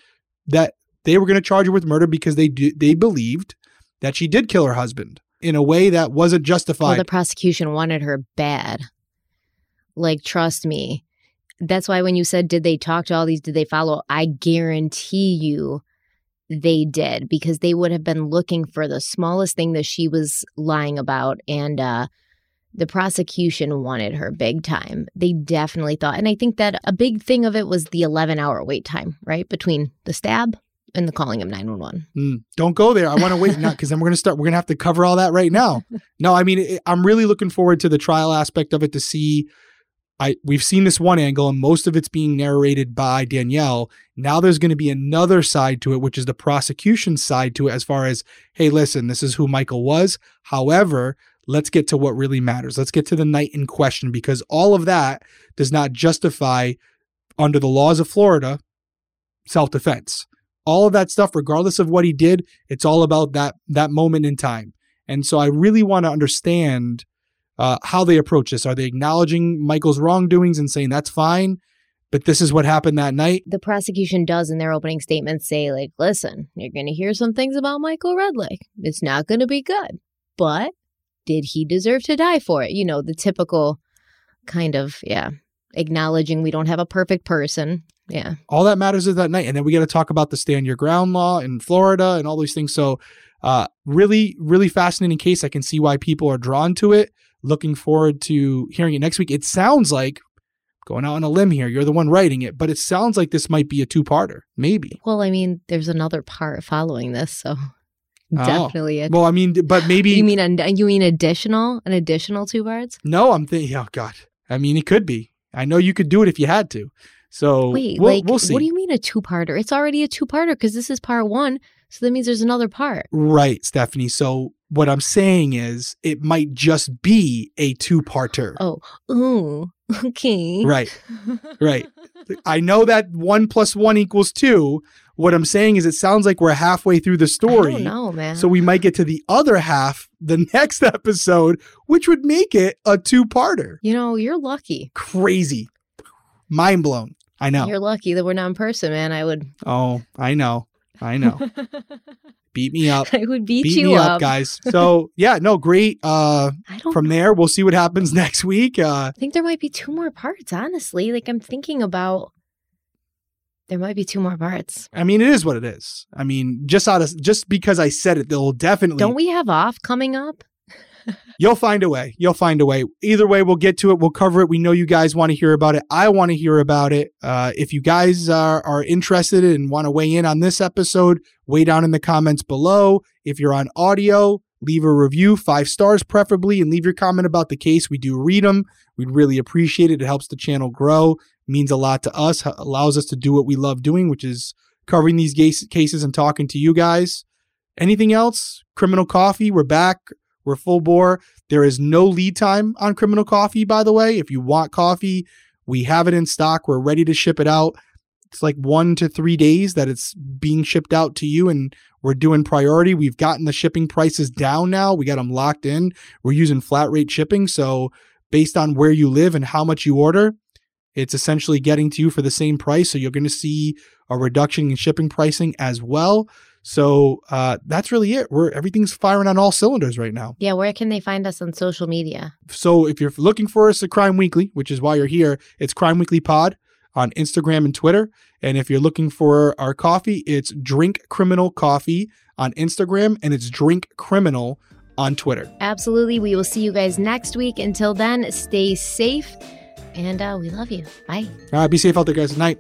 that they were going to charge her with murder because they do, they believed that she did kill her husband in a way that wasn't Well, justified. the prosecution wanted her bad. Like, trust me. That's why when you said, did they talk to all these? Did they follow? I guarantee you they did because they would have been looking for the smallest thing that she was lying about. And uh, the prosecution wanted her big time. They definitely thought. And I think that a big thing of it was the 11 hour wait time, right? Between the stab and the calling of 911. Mm, don't go there. I want to wait now because then we're going to start. We're going to have to cover all that right now. No, I mean, it, I'm really looking forward to the trial aspect of it to see. I we've seen this one angle and most of it's being narrated by Danielle. Now there's going to be another side to it, which is the prosecution side to it, as far as, hey, listen, this is who Michael was. However, let's get to what really matters. Let's get to the night in question because all of that does not justify, under the laws of Florida, self defense all of that stuff regardless of what he did it's all about that that moment in time and so i really want to understand uh, how they approach this are they acknowledging michael's wrongdoings and saying that's fine but this is what happened that night The prosecution does in their opening statement say, like, listen, you're going to hear some things about Michael Redlick. It's not going to be good. But did he deserve to die for it? You know, the typical kind of, yeah, acknowledging we don't have a perfect person. Yeah. all that matters is that night and then we got to talk about the stand your ground law in florida and all these things so uh, really really fascinating case i can see why people are drawn to it looking forward to hearing it next week it sounds like going out on a limb here you're the one writing it but it sounds like this might be a two-parter maybe Well, I mean, there's another part following this, so. Oh. definitely it. well i mean but maybe you mean an, you mean additional an additional two parts? no i'm thinking oh god i mean it could be i know you could do it if you had to so Wait, we'll, like we'll see what do you mean a two parter? It's already a two parter because this is part one, so that means there's another part. right stephanie so what i'm saying is it might just be a two-parter Oh, ooh, okay. Right, right. I know that one plus one equals two. What I'm saying is, it sounds like we're halfway through the I story. don't know, man. So we might get to the other half the next episode, which would make it a two parter. you know, you're lucky. Crazy. Mind blown. I know. You're lucky that we're not in person, man. I would, oh, I know. I know. Beat me up. I would beat, Beat you me up. up, guys. So yeah, no, great. Uh I don't. from there, we'll see what happens next week. Uh I think there might be two more parts. Honestly, like I'm thinking about. There might be two more parts. I mean, it is what it is. I mean, just out of just because I said it, they'll definitely Don't we have off coming up? You'll find a way. You'll find a way. Either way, we'll get to it. We'll cover it. We know you guys want to hear about it. I want to hear about it. Uh, if you guys are, are interested and want to weigh in on this episode, weigh down in the comments below. If you're on audio, leave a review, five stars preferably, and leave your comment about the case. We do read them. We'd really appreciate it. It helps the channel grow, means a lot to us, allows us to do what we love doing, which is covering these case- cases and talking to you guys. Anything else? Criminal Coffee, we're back. We're full bore. There is no lead time on criminal coffee, by the way. If you want coffee, we have it in stock. We're ready to ship it out. It's like one to three days that it's being shipped out to you, and we're doing priority. We've gotten the shipping prices down now. We got them locked in. We're using flat rate shipping. So, based on where you live and how much you order, it's essentially getting to you for the same price. So, you're going to see a reduction in shipping pricing as well. So uh, that's really it. We're everything's firing on all cylinders right now. Yeah, where can they find us on social media? So if you're looking for us at Crime Weekly, which is why you're here, it's Crime Weekly Pod on Instagram and Twitter. And if you're looking for our coffee, it's Drink Criminal Coffee on Instagram and it's Drink Criminal on Twitter. Absolutely. We will see you guys next week. Until then, stay safe and uh, we love you. Bye. All right, be safe out there, guys. Night.